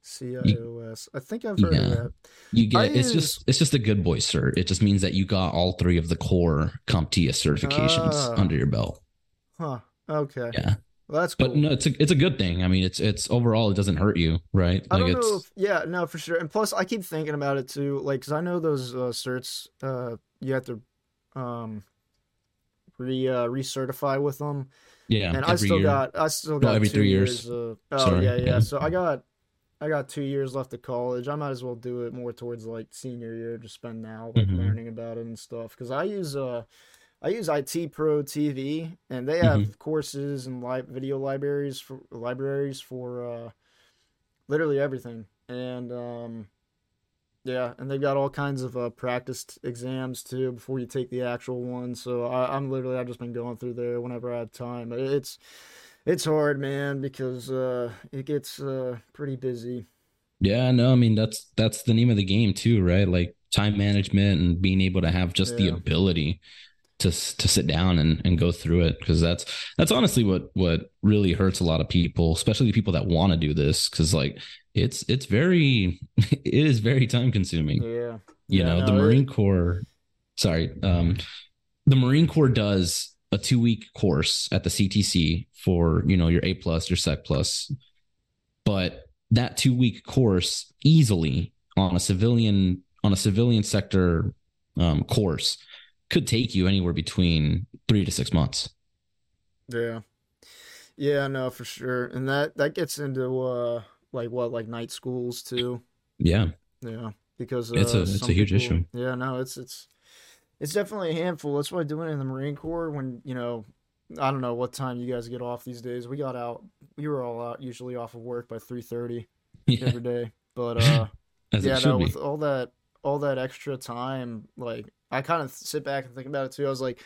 CIOS. I think I've heard yeah. of that. You get I it's use... just it's just a good boy cert. It just means that you got all three of the core CompTIA certifications uh, under your belt. Huh. Okay. Yeah. Well, that's cool. But no, it's a it's a good thing. I mean, it's it's overall it doesn't hurt you, right? I don't know. If, yeah, no, for sure. And plus, I keep thinking about it too, like because I know those uh, certs, uh, you have to um, re uh, recertify with them. Yeah, and I still year. got I still got no, every three years. years oh Sorry, yeah, yeah, yeah. So I got I got two years left of college. I might as well do it more towards like senior year, just spend now like mm-hmm. learning about it and stuff. Because I use uh I use IT Pro TV, and they have mm-hmm. courses and live video libraries for libraries for uh, literally everything. And um, yeah, and they've got all kinds of uh, practice exams too before you take the actual one. So I, am literally I've just been going through there whenever I have time. It's it's hard, man, because uh, it gets uh, pretty busy. Yeah, no, I mean that's that's the name of the game too, right? Like time management and being able to have just yeah. the ability to to sit down and, and go through it. Because that's that's honestly what what really hurts a lot of people especially the people that want to do this. Because like it's it's very it is very time consuming. Yeah. You yeah, know no, the marine corps sorry um the marine corps does a two week course at the ctc for you know your a plus your sec plus. But that two week course easily on a civilian on a civilian sector um, course could take you anywhere between three to six months. Yeah, yeah, no, for sure, and that that gets into uh like what like night schools too. Yeah, yeah, because uh, it's a it's a huge people, issue. Yeah, no, it's it's it's definitely a handful. That's why doing it in the Marine Corps when you know I don't know what time you guys get off these days. We got out. We were all out usually off of work by three thirty yeah. every day. But uh, yeah, no, with all that all that extra time, like I kind of sit back and think about it too. I was like,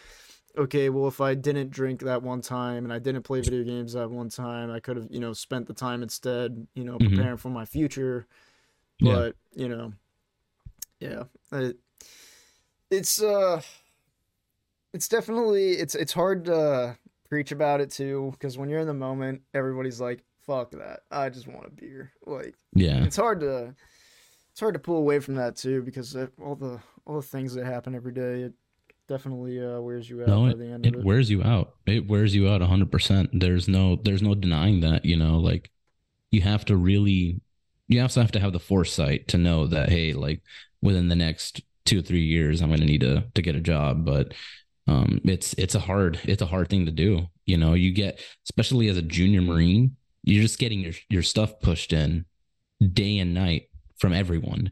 okay, well, if I didn't drink that one time and I didn't play video games that one time, I could have, you know, spent the time instead, you know, mm-hmm. preparing mm-hmm. for my future. But yeah. you know, yeah, it, it's uh, it's definitely it's it's hard to preach about it too because when you're in the moment, everybody's like, "Fuck that! I just want a beer." Like, yeah, it's hard to it's hard to pull away from that too because all the all the things that happen every day, it definitely uh, wears you out no, it, it, it, wears you out. It wears you out 100%. There's no there's no denying that, you know, like you have to really you also have to have the foresight to know that hey, like within the next 2 or 3 years I'm going to need to to get a job, but um it's it's a hard it's a hard thing to do. You know, you get especially as a junior marine, you're just getting your your stuff pushed in day and night from everyone.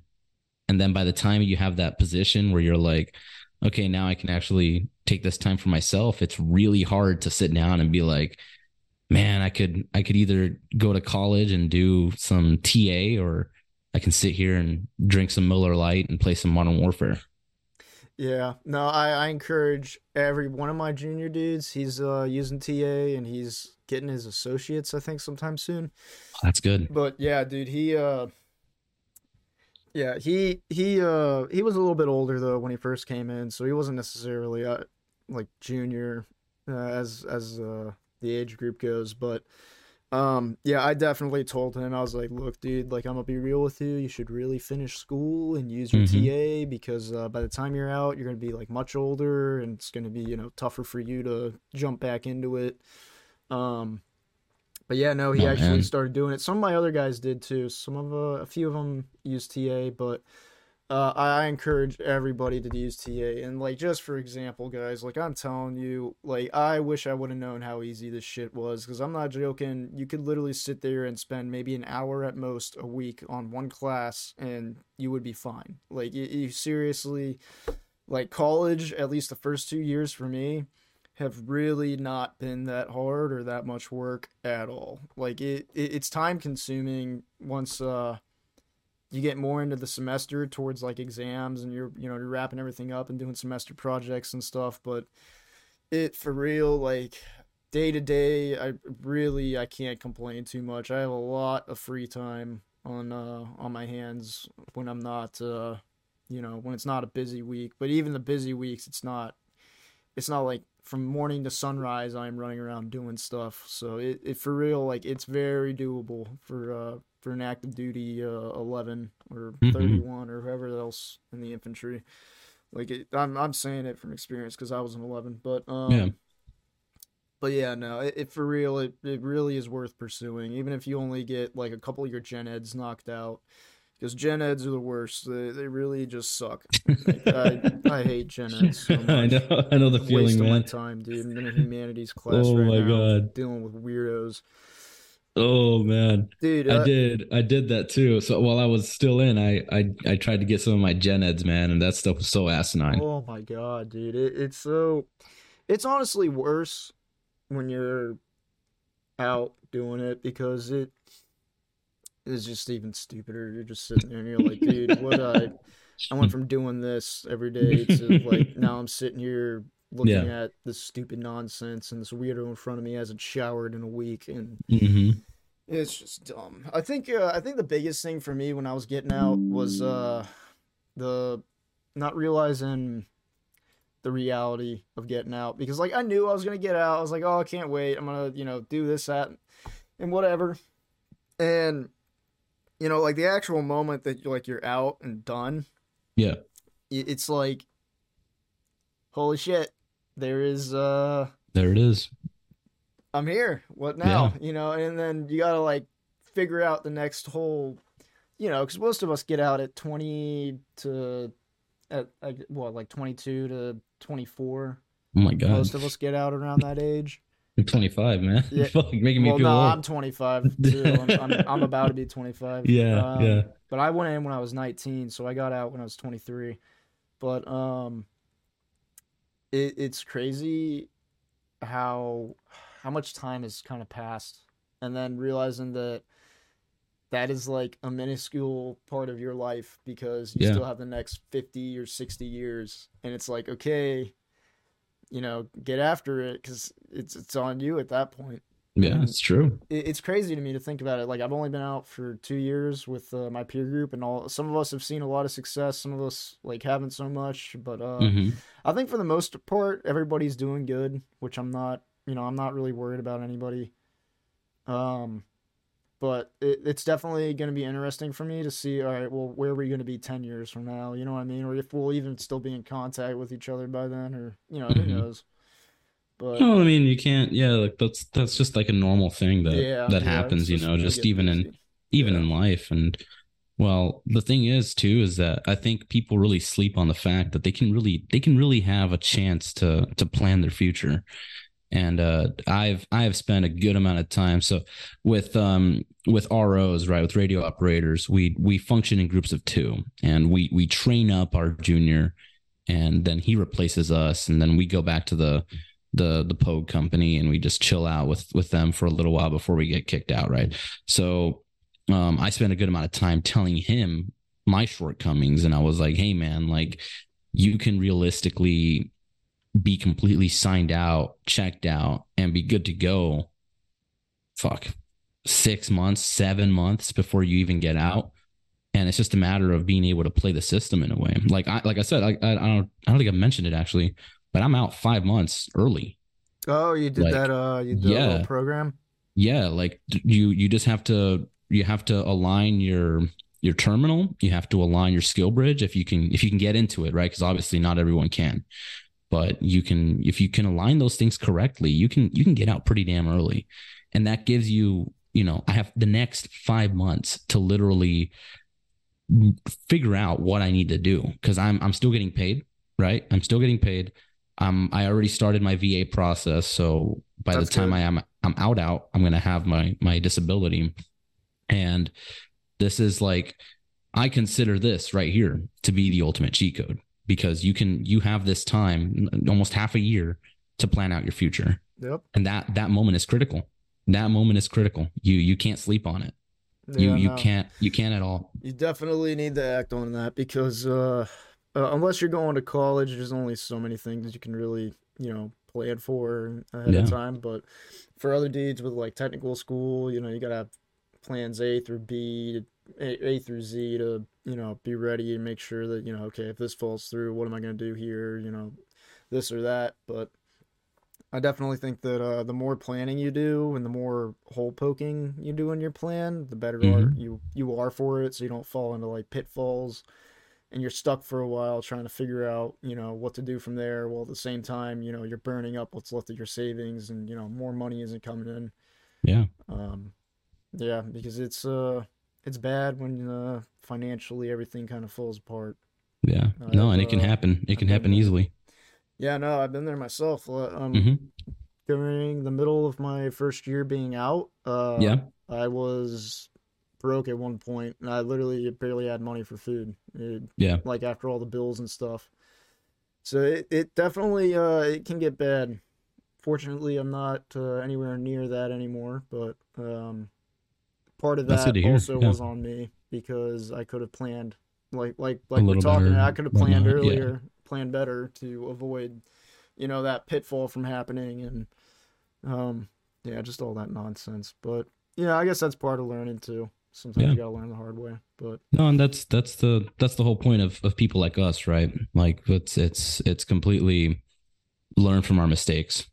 And then by the time you have that position where you're like, okay, now I can actually take this time for myself, it's really hard to sit down and be like, man, I could I could either go to college and do some TA or I can sit here and drink some Miller Lite and play some Modern Warfare. Yeah, no, I, I encourage every one of my junior dudes. He's uh, using TA and he's getting his associates, I think, sometime soon. That's good. But yeah, dude, he uh, yeah, he he uh he was a little bit older though when he first came in, so he wasn't necessarily uh, like junior uh, as as uh the age group goes, but um yeah, I definitely told him I was like, "Look, dude, like I'm going to be real with you. You should really finish school and use your mm-hmm. TA because uh, by the time you're out, you're going to be like much older and it's going to be, you know, tougher for you to jump back into it." Um but yeah, no, he oh, actually man. started doing it. Some of my other guys did too. Some of uh, a few of them use TA, but uh, I encourage everybody to use TA. And like, just for example, guys, like I'm telling you, like I wish I would have known how easy this shit was because I'm not joking. You could literally sit there and spend maybe an hour at most a week on one class, and you would be fine. Like, you, you seriously, like college, at least the first two years for me have really not been that hard or that much work at all. Like it, it it's time consuming once uh you get more into the semester towards like exams and you're you know you're wrapping everything up and doing semester projects and stuff but it for real like day to day i really i can't complain too much i have a lot of free time on uh on my hands when i'm not uh you know when it's not a busy week but even the busy weeks it's not it's not like from morning to sunrise i'm running around doing stuff so it, it for real like it's very doable for uh for an active duty uh 11 or mm-hmm. 31 or whoever else in the infantry like it, i'm i'm saying it from experience because i was an 11 but um yeah. but yeah no it, it for real it, it really is worth pursuing even if you only get like a couple of your gen eds knocked out because gen eds are the worst. They, they really just suck. I, I hate gen eds. So I know, I know the feeling, waste man. My time, dude. I'm in a humanities class oh right my now, god, dealing with weirdos. Oh man, dude, uh, I did, I did that too. So while I was still in, I, I, I tried to get some of my gen eds, man, and that stuff was so asinine. Oh my god, dude, it, it's so, it's honestly worse when you're out doing it because it is just even stupider. You're just sitting there and you're like, dude, what I I went from doing this every day to like now I'm sitting here looking yeah. at this stupid nonsense and this weirdo in front of me hasn't showered in a week and mm-hmm. it's just dumb. I think uh, I think the biggest thing for me when I was getting out was uh the not realizing the reality of getting out because like I knew I was gonna get out. I was like, oh, I can't wait. I'm gonna you know do this that and whatever. And you know, like the actual moment that you're like you're out and done. Yeah. It's like, holy shit, there is uh. There it is. I'm here. What now? Yeah. You know, and then you gotta like figure out the next whole you know, because most of us get out at 20 to, at, at what, like 22 to 24. Oh my god. Most of us get out around that age. You're 25, man. Yeah. Fuck, making me well, feel no, old. I'm 25 too. I'm, I'm, I'm about to be 25. Yeah, Um, yeah. But I went in when I was 19, so I got out when I was 23. But um, it, it's crazy how how much time has kind of passed, and then realizing that that is like a minuscule part of your life because you Yeah. still have the next 50 or 60 years, and it's like okay, you know, get after it because it's it's on you at that point Yeah, it's true. it- it's crazy to me to think about it. Like I've only been out for two years with uh, my peer group, and all. Some of us have seen a lot of success. Some of us like haven't so much. But uh, hmm I think for the most part, everybody's doing good. Which I'm not. You know, I'm not really worried about anybody. Um, but it, it's definitely going to be interesting for me to see. All right, well, where are we going to be ten years from now? You know what I mean? Or if we'll even still be in contact with each other by then, or you know, Mhm. who knows? But Well, I mean, you can't. Yeah, like that's that's just like a normal thing that yeah, that yeah, happens. You know, just even in even Yeah. in life and well the thing is too is that i think people really sleep on the fact that they can really they can really have a chance to to plan their future and uh i've i have spent a good amount of time. So with um with ros right with radio operators we we function in groups of two. And we we train up our junior and then he replaces us. And then we go back to the the the pogue company and we just chill out with with them for a little while before we get kicked out right? So um, I spent a good amount of time telling him my shortcomings, and I was like, "Hey, man, like you can realistically be completely signed out, checked out, and be good to go. Fuck, six months, seven months before you even get out." And it's just a matter of being able to play the system in a way. Like I, like I said, I, I, I don't, I don't think I've mentioned it actually, but I'm out five months early. Oh, you did Like, that. Uh, you did a yeah. little program. yeah like you you just have to you have to align your your terminal you have to align your skill bridge if you can if you can get into it right because obviously not everyone can but you can if you can align those things correctly you can you can get out pretty damn early. And that gives you you know i have the next five months to literally figure out what i need to do because i'm i'm still getting paid right? I'm still getting paid. Um i already started my va process so by That's the time good. i am i'm out out i'm going to have my my disability. And this is like i consider this right here to be the ultimate cheat code because you can you have this time almost half a year to plan out your future Yep. and that that moment is critical that moment is critical you you can't sleep on it you you no. can't you can't at all You definitely need to act on that because uh, uh, unless you're going to college, there's only so many things you can really, you know, plan for ahead Yeah. of time. But for other deeds with like technical school, you know, you gotta have plans A through B, to, A, A through Z to, you know, be ready and make sure that you know, okay, if this falls through, what am I gonna do here? You know, this or that. But I definitely think that uh, the more planning you do and the more hole poking you do in your plan, the better are Mhm. you you are for it. So you don't fall into like pitfalls, and you're stuck for a while trying to figure out you know what to do from there. While at the same time, you know you're burning up what's left of your savings, and you know more money isn't coming in. yeah Um, yeah, because it's uh it's bad when uh financially everything kind of falls apart. yeah I've, no and it can uh, happen it can happen there. easily Yeah, no, I've been there myself. Uh, Um, hmm during the middle of my first year being out, uh, yeah I was broke at one point, and I literally barely had money for food. It, Yeah. like after all the bills and stuff. So it, it definitely uh it can get bad. Fortunately, I'm not uh, anywhere near that anymore, but um, part of That's that also yeah. was on me because I could have planned like like like we're talking. better, I could have planned whatnot, yeah. earlier, planned better to avoid, you know, that pitfall from happening and um yeah, just all that nonsense. But yeah, I guess that's part of learning too. Sometimes Yeah. you gotta learn the hard way. But No, and that's that's the that's the whole point of of people like us, right? Like it's it's it's completely learn from our mistakes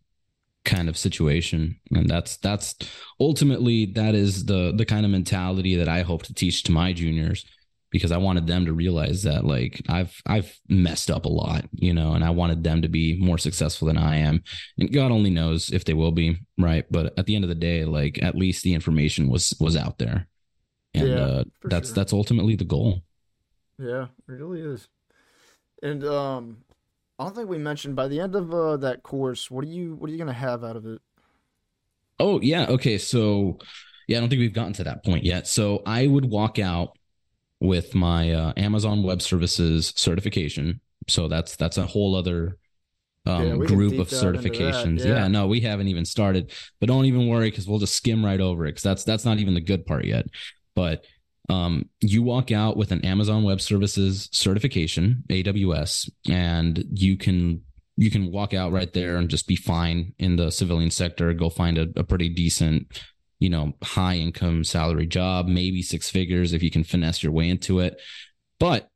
kind of situation. And that's that's ultimately that is the the kind of mentality that I hope to teach to my juniors because I wanted them to realize that like I've I've messed up a lot, you know, and I wanted them to be more successful than I am. And God only knows if they will be, right? But at the end of the day, like at least the information was was out there. and yeah, uh, that's sure. that's ultimately the goal. Yeah, it really is. And um, I don't think we mentioned by the end of uh, that course, what are you what are you gonna have out of it? Oh yeah, okay. So yeah, I don't think we've gotten to that point yet. So I would walk out with my uh, Amazon Web Services certification. So that's that's a whole other um, yeah, group of certifications. Yeah. yeah. no, we haven't even started, but don't even worry because we'll just skim right over it because that's that's not even the good part yet. But um, you walk out with an Amazon Web Services certification, AWS, and you can you can walk out right there and just be fine in the civilian sector. Go find a, a pretty decent, you know, high income salary job, maybe six figures if you can finesse your way into it. But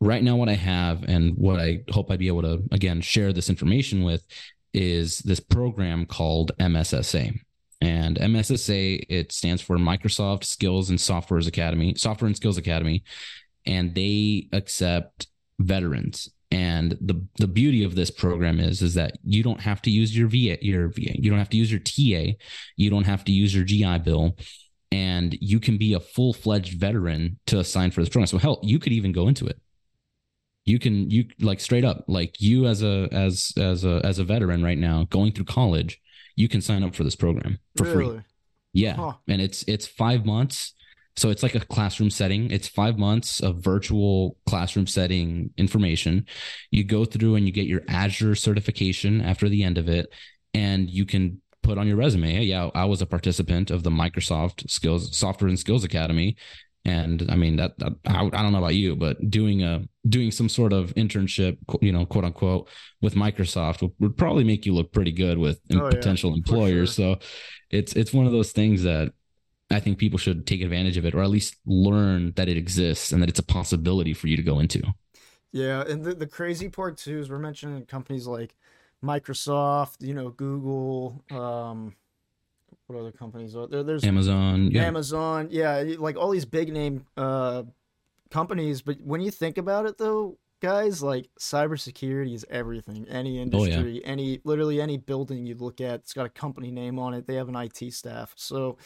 right now, what I have and what I hope I'd be able to again share this information with is this program called MSSA. And MSSA, it stands for Microsoft Skills and Software's Academy, Software and Skills Academy, and they accept veterans. And the the beauty of this program is is that you don't have to use your VA, your VA, you don't have to use your TA, you don't have to use your GI Bill, and you can be a full fledged veteran to assign for this program. So hell, you could even go into it. You can you like straight up like you as a as as a as a veteran right now going through college you can sign up for this program for really? free. Yeah. Huh. And it's it's 5 months. So it's like a classroom setting. It's 5 months of virtual classroom setting information. You go through and you get your Azure certification after the end of it and you can put on your resume, yeah, I was a participant of the Microsoft Skills Software and Skills Academy and i mean that, that I, I, don't know about you but doing a doing some sort of internship you know quote unquote with microsoft would, would probably make you look pretty good with oh, potential yeah, employers sure. so it's it's one of those things that i think people should take advantage of it or at least learn that it exists and that it's a possibility for you to go into yeah and the, the crazy part too is we're mentioning companies like microsoft you know google um what other companies are there? There's Amazon, yeah. Amazon, yeah, like all these big name uh, companies. But when you think about it, though, guys, like cybersecurity is everything. Any industry, oh, yeah. any literally any building you look at, it's got a company name on it. They have an IT staff. So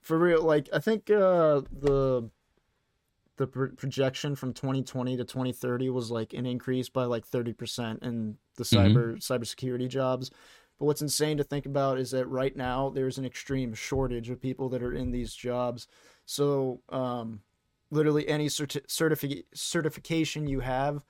for real, like I think uh, the the projection from 2020 to 2030 was like an increase by like 30% in the mm-hmm. cyber mm-hmm. cybersecurity jobs but what's insane to think about is that right now there's an extreme shortage of people that are in these jobs. So, um, literally any certi- certifi- certification you have,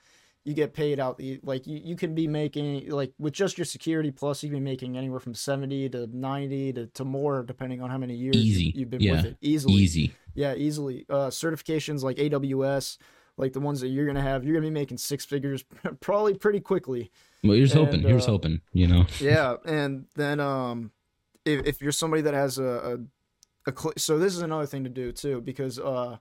you get paid out. The, like you, you can be making like with just your security plus, you can be making anywhere from seventy to ninety to, to more, depending on how many years Easy. you've been yeah. with it. Easily, easy. Yeah, easily. Uh, certifications like AWS, like the ones that you're gonna have, you're gonna be making six figures probably pretty quickly. Well, here's and, hoping. Here's uh, hoping. You know. Yeah, and then um, if if you're somebody that has a, a, a cl- so this is another thing to do too because uh,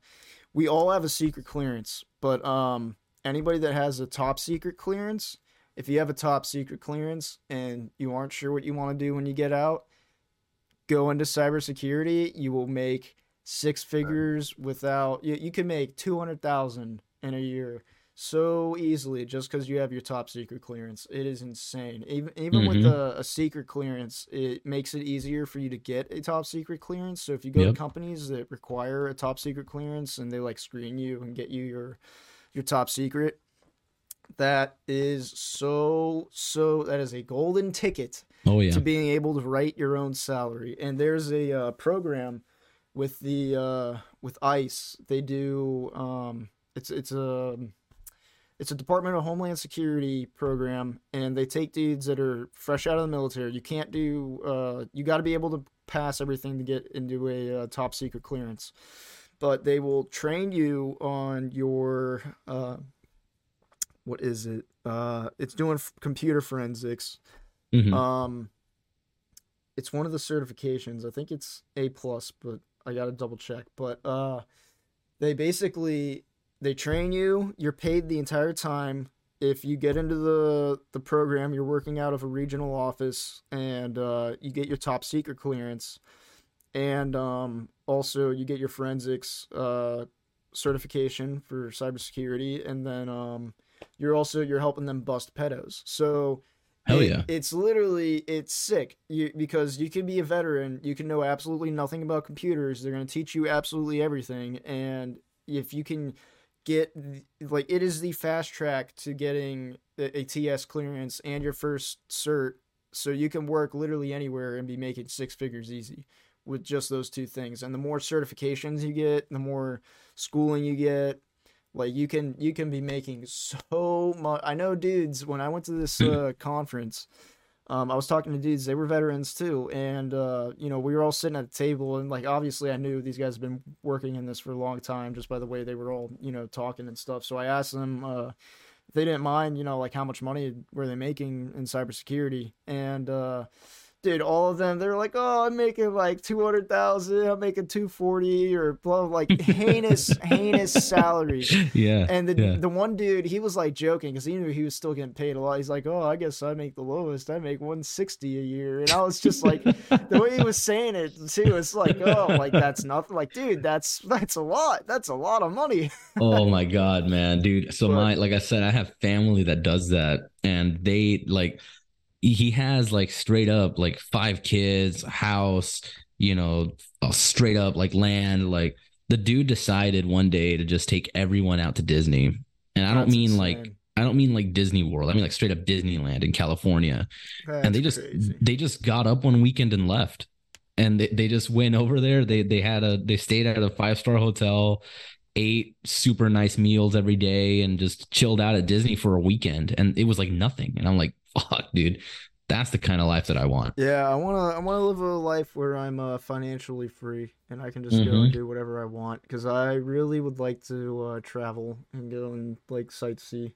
we all have a secret clearance, but um, anybody that has a top secret clearance, if you have a top secret clearance and you aren't sure what you want to do when you get out, go into cybersecurity. You will make six figures without. You, you can make two hundred thousand in a year so easily just because you have your top secret clearance. It is insane. Even even mm-hmm. with a, a, secret clearance, it makes it easier for you to get a top secret clearance. So if you go yep. to companies that require a top secret clearance and they like screen you and get you your your top secret, that is so so that is a golden ticket. Oh yeah. To being able to write your own salary. And there's a uh, program with the uh, with ICE. They do um, it's it's a it's a Department of Homeland Security program, and they take dudes that are fresh out of the military. You can't do, uh, you got to be able to pass everything to get into a uh, top secret clearance. But they will train you on your, uh, what is it? Uh, it's doing f- computer forensics. Mm-hmm. Um, it's one of the certifications. I think it's A plus, but I got to double check. But uh, they basically they train you. You're paid the entire time. If you get into the the program, you're working out of a regional office, and uh, you get your top secret clearance, and um, also you get your forensics uh, certification for cybersecurity, and then um, you're also you're helping them bust pedos. So Hell It- yeah. It's literally it's sick. You because you can be a veteran, you can know absolutely nothing about computers. They're going to teach you absolutely everything and if you can get like it is the fast track to getting a, TS clearance and your first cert so you can work literally anywhere and be making six figures easy with just those two things. And the more certifications you get, the more schooling you get, like you can you can be making so much. I know dudes when I went to this uh, conference, um, I was talking to dudes. They were veterans too, and uh, you know we were all sitting at the table, and like obviously I knew these guys have been working in this for a long time just by the way they were all you know talking and stuff. So I asked them uh, if they didn't mind, you know, like how much money were they making in cybersecurity, and uh, dude, all of them, they're like, oh, I'm making like 200,000, I'm making 240 or blah, like heinous, heinous salaries. Yeah. And the, yeah. the one dude, he was like joking because he knew he was still getting paid a lot. He's like, oh, I guess I make the lowest. I make 160 a year. And I was just like, the way he was saying it too, it's like, oh, like that's nothing. Like, dude, that's, that's a lot. That's a lot of money. oh my god, man, dude. So But- my like I said, I have family that does that, and they like he has like straight up like five kids, house, you know, straight up like land. Like the dude decided one day to just take everyone out to Disney, and I don't That's mean like. I don't mean like Disney World. I mean like straight up Disneyland in California. and they just crazy. they just got up one weekend and left and they, they just went over there they they had a they stayed at a five star hotel ate super nice meals every day and just chilled out at disney for a weekend and it was like nothing and i'm like fuck dude that's the kind of life that i want Yeah, I wanna I wanna live a life where I'm uh, financially free and I can just go Mhm. and do whatever I want because I really would like to uh, travel and go and like sightsee.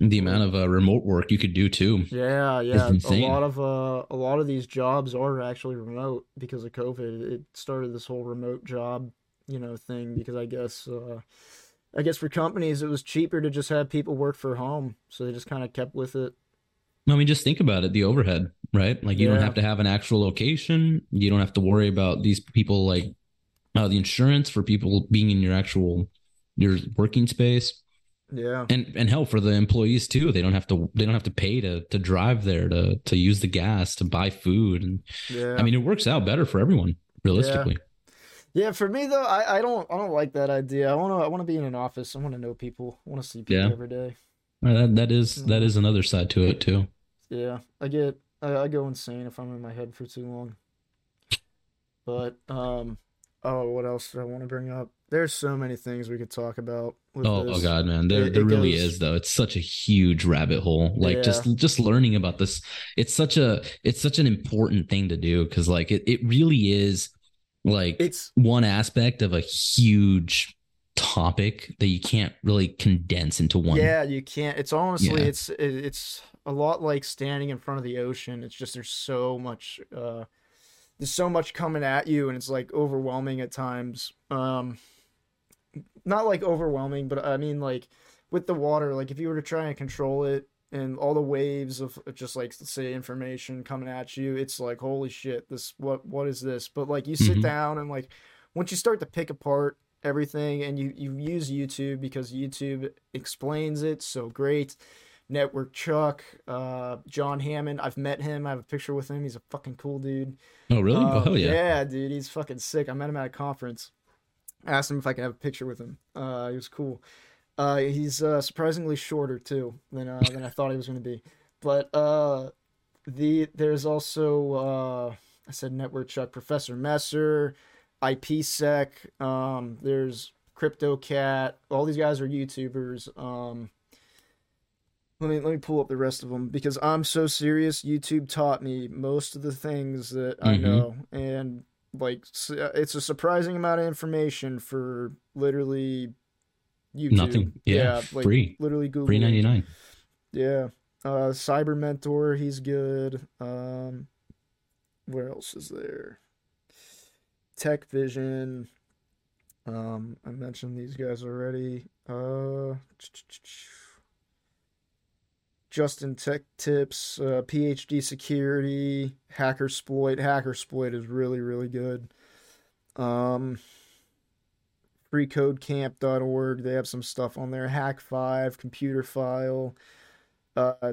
the amount of uh, remote work you could do too Yeah, yeah. A lot of uh, a lot of these jobs are actually remote because of COVID. It started this whole remote job, you know, thing because I guess uh, I guess for companies it was cheaper to just have people work for home, so they just kind of kept with it. I mean, just think about it the overhead, right? Like, you don't have to have an actual location. You don't have to worry about these people, like uh, the insurance for people being in your actual your working space. Yeah. and and hell for the employees too they don't have to they don't have to pay to to drive there to to use the gas to buy food and Yeah. i mean it works out better for everyone realistically Yeah, for me though, I, I don't I don't like that idea. I wanna I wanna be in an office. I wanna know people. I wanna see people Yeah. every day. That that is that is another side to it too Yeah, I get I, I go insane if I'm in my head for too long. But um, oh, what else do I want to bring up? There's so many things we could talk about. With oh, this. oh god man there It- there it really goes- is though it's such a huge rabbit hole like just just learning about this it's such a it's such an important thing to do because like it, it really is like It's one aspect of a huge topic that you can't really condense into one yeah, you can't. It's honestly, Yeah. it's it's a lot like standing in front of the ocean. It's just there's so much uh, there's so much coming at you, and it's like overwhelming at times. Um, not like overwhelming, but I mean like with the water, like if you were to try and control it and all the waves of just like say information coming at you, it's like holy shit, this what what is this? But like you sit Mhm. down and like once you start to pick apart everything and you you use YouTube because YouTube explains it so great. Network Chuck, uh, John Hammond. I've met him. I have a picture with him. He's a fucking cool dude. oh really Um, oh yeah Yeah, dude, he's fucking sick. I met him at a conference. Asked him if I could have a picture with him. Uh, he was cool. Uh, he's uh, surprisingly shorter too than uh, than I thought he was going to be. But uh, the there's also uh, I said Network Chuck, Professor Messer, IppSec. Um, there's CryptoCat. All these guys are YouTubers. Um, let me let me pull up the rest of them because I'm so serious. YouTube taught me most of the things that I Mhm. know, and like uh, it's a surprising amount of information for literally YouTube. Nothing. Yeah, like free. literally Google. Three ninety nine. Yeah. Uh, Cyber Mentor, he's good. Um, where else is there? Tech Vision. Um, I mentioned these guys already. Uh, Justin Tech Tips, uh, PhD Security, Hackersploit. Hackersploit is really, really good. Um, freecodecamp.org, they have some stuff on there. Hak5, Computer File. Uh,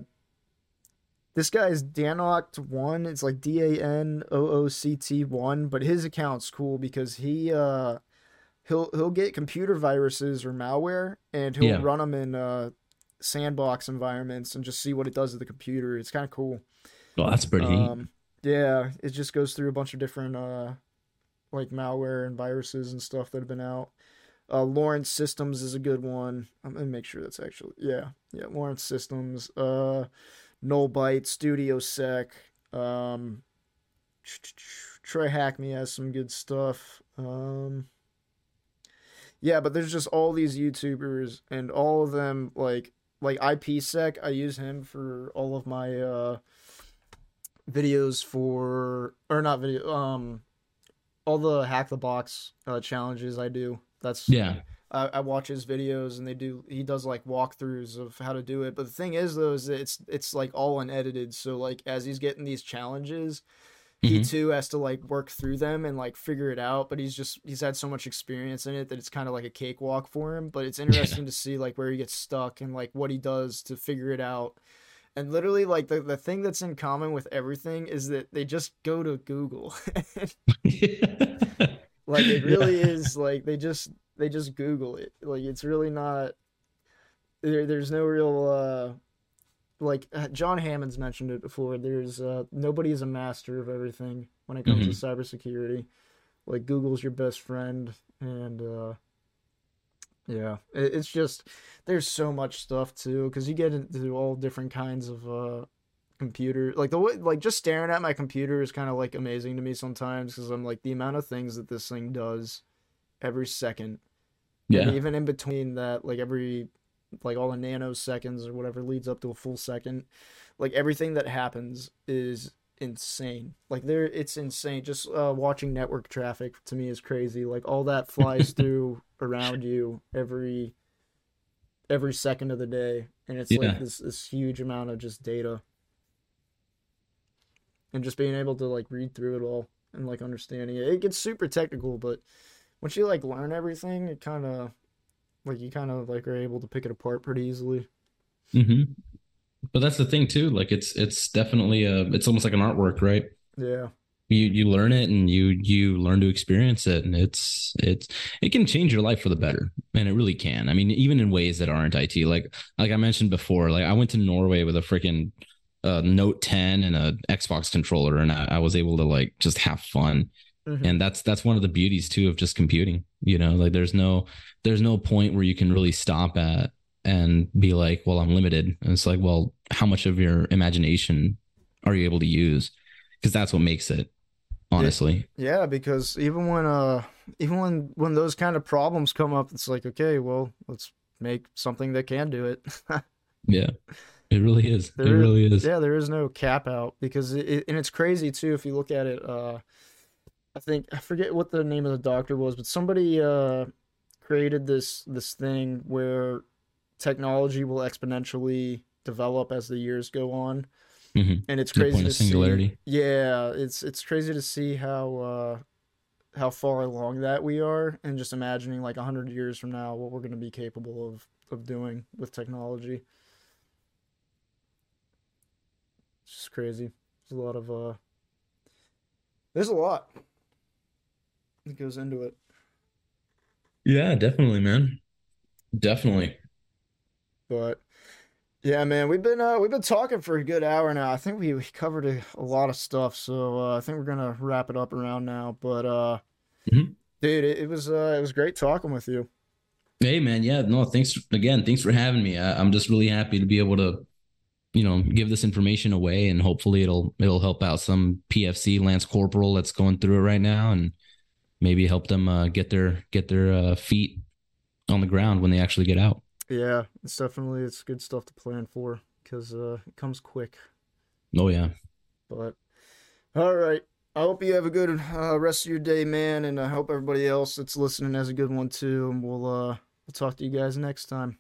this guy is Danooct1. It's like D A N O O C T one, but his account's cool because he uh he'll he'll get computer viruses or malware and he'll Yeah. run them in uh sandbox environments and just see what it does to the computer. It's kind of cool. Well, that's pretty neat. Um, yeah, it just goes through a bunch of different uh, like malware and viruses and stuff that have been out. Uh, Lawrence Systems is a good one. I'm gonna make sure that's actually yeah yeah Lawrence Systems. Uh, Nullbyte, Studio Sec. Um, Troy Hackney has some good stuff. Um, yeah, but there's just all these YouTubers and all of them like like IppSec. I use him for all of my uh videos for or not video um all the hack the box uh, challenges I do. That's yeah. I, I watch his videos and they do he does like walkthroughs of how to do it. But the thing is though is that it's it's like all unedited. So like as he's getting these challenges, he Mhm. too has to like work through them and like figure it out. But he's just he's had so much experience in it that it's kind of like a cakewalk for him. But it's interesting to see like where he gets stuck and like what he does to figure it out. And literally, like the, the thing that's in common with everything is that they just go to Google. like it really is like they just they just google it. Like it's really not there, there's no real uh like uh, john hammond's mentioned it before. There's uh nobody is a master of everything when it comes to cybersecurity. Like google's your best friend and uh yeah it's just there's so much stuff too because you get into all different kinds of uh computer like the way like just staring at my computer is kind of like amazing to me sometimes because i'm like the amount of things that this thing does every second yeah. and even in between that like every like all the nanoseconds or whatever leads up to a full second like everything that happens is insane. Like there it's insane. Just uh watching network traffic to me is crazy. Like all that flies through around you every every second of the day. And it's Yeah. like this this huge amount of just data. And just being able to like read through it all and like understanding it. It gets super technical but once you like learn everything it kind of like you kind of like are able to pick it apart pretty easily. Hmm But that's the thing too. Like it's it's definitely a it's almost like an artwork, right? yeah You you learn it and you you learn to experience it, and it's it's it can change your life for the better, and it really can. I mean, even in ways that aren't IT. Like like I mentioned before, like I went to Norway with a freaking uh, Note 10 and a Xbox controller, and I, I was able to like just have fun. Mhm. and that's that's one of the beauties too of just computing you know like there's no there's no point where you can really stop at and be like well i'm limited. And it's like well how much of your imagination are you able to use? Because that's what makes it honestly. Yeah because even when uh even when when those kind of problems come up it's like okay well let's make something that can do it. Yeah. It really is. It There- really is. Yeah there is no cap out because it and it's crazy too if you look at it uh i think i forget what the name of the doctor was but somebody uh created this this thing where technology will exponentially develop as the years go on. Mhm. and it's crazy to singularity. see yeah it's it's crazy to see how uh how far along that we are and just imagining like 100 years from now what we're going to be capable of of doing with technology. It's just crazy. There's a lot of uh there's a lot that goes into it. Yeah definitely man. Definitely but yeah man we've been uh we've been talking for a good hour now i think we, we covered a, a lot of stuff so uh, i think we're gonna wrap it up around now but uh Mhm. dude it, it was uh it was great talking with you Hey man, yeah, no, thanks again. Thanks for having me. I, I'm just really happy to be able to, you know, give this information away, and hopefully it'll it'll help out some PFC Lance Corporal that's going through it right now, and maybe help them uh, get their get their uh, feet on the ground when they actually get out. Yeah it's definitely it's good stuff to plan for because uh it comes quick Oh yeah, But all right. I hope you have a good uh, rest of your day, man, and I hope everybody else that's listening has a good one too. And we'll uh we'll talk to you guys next time.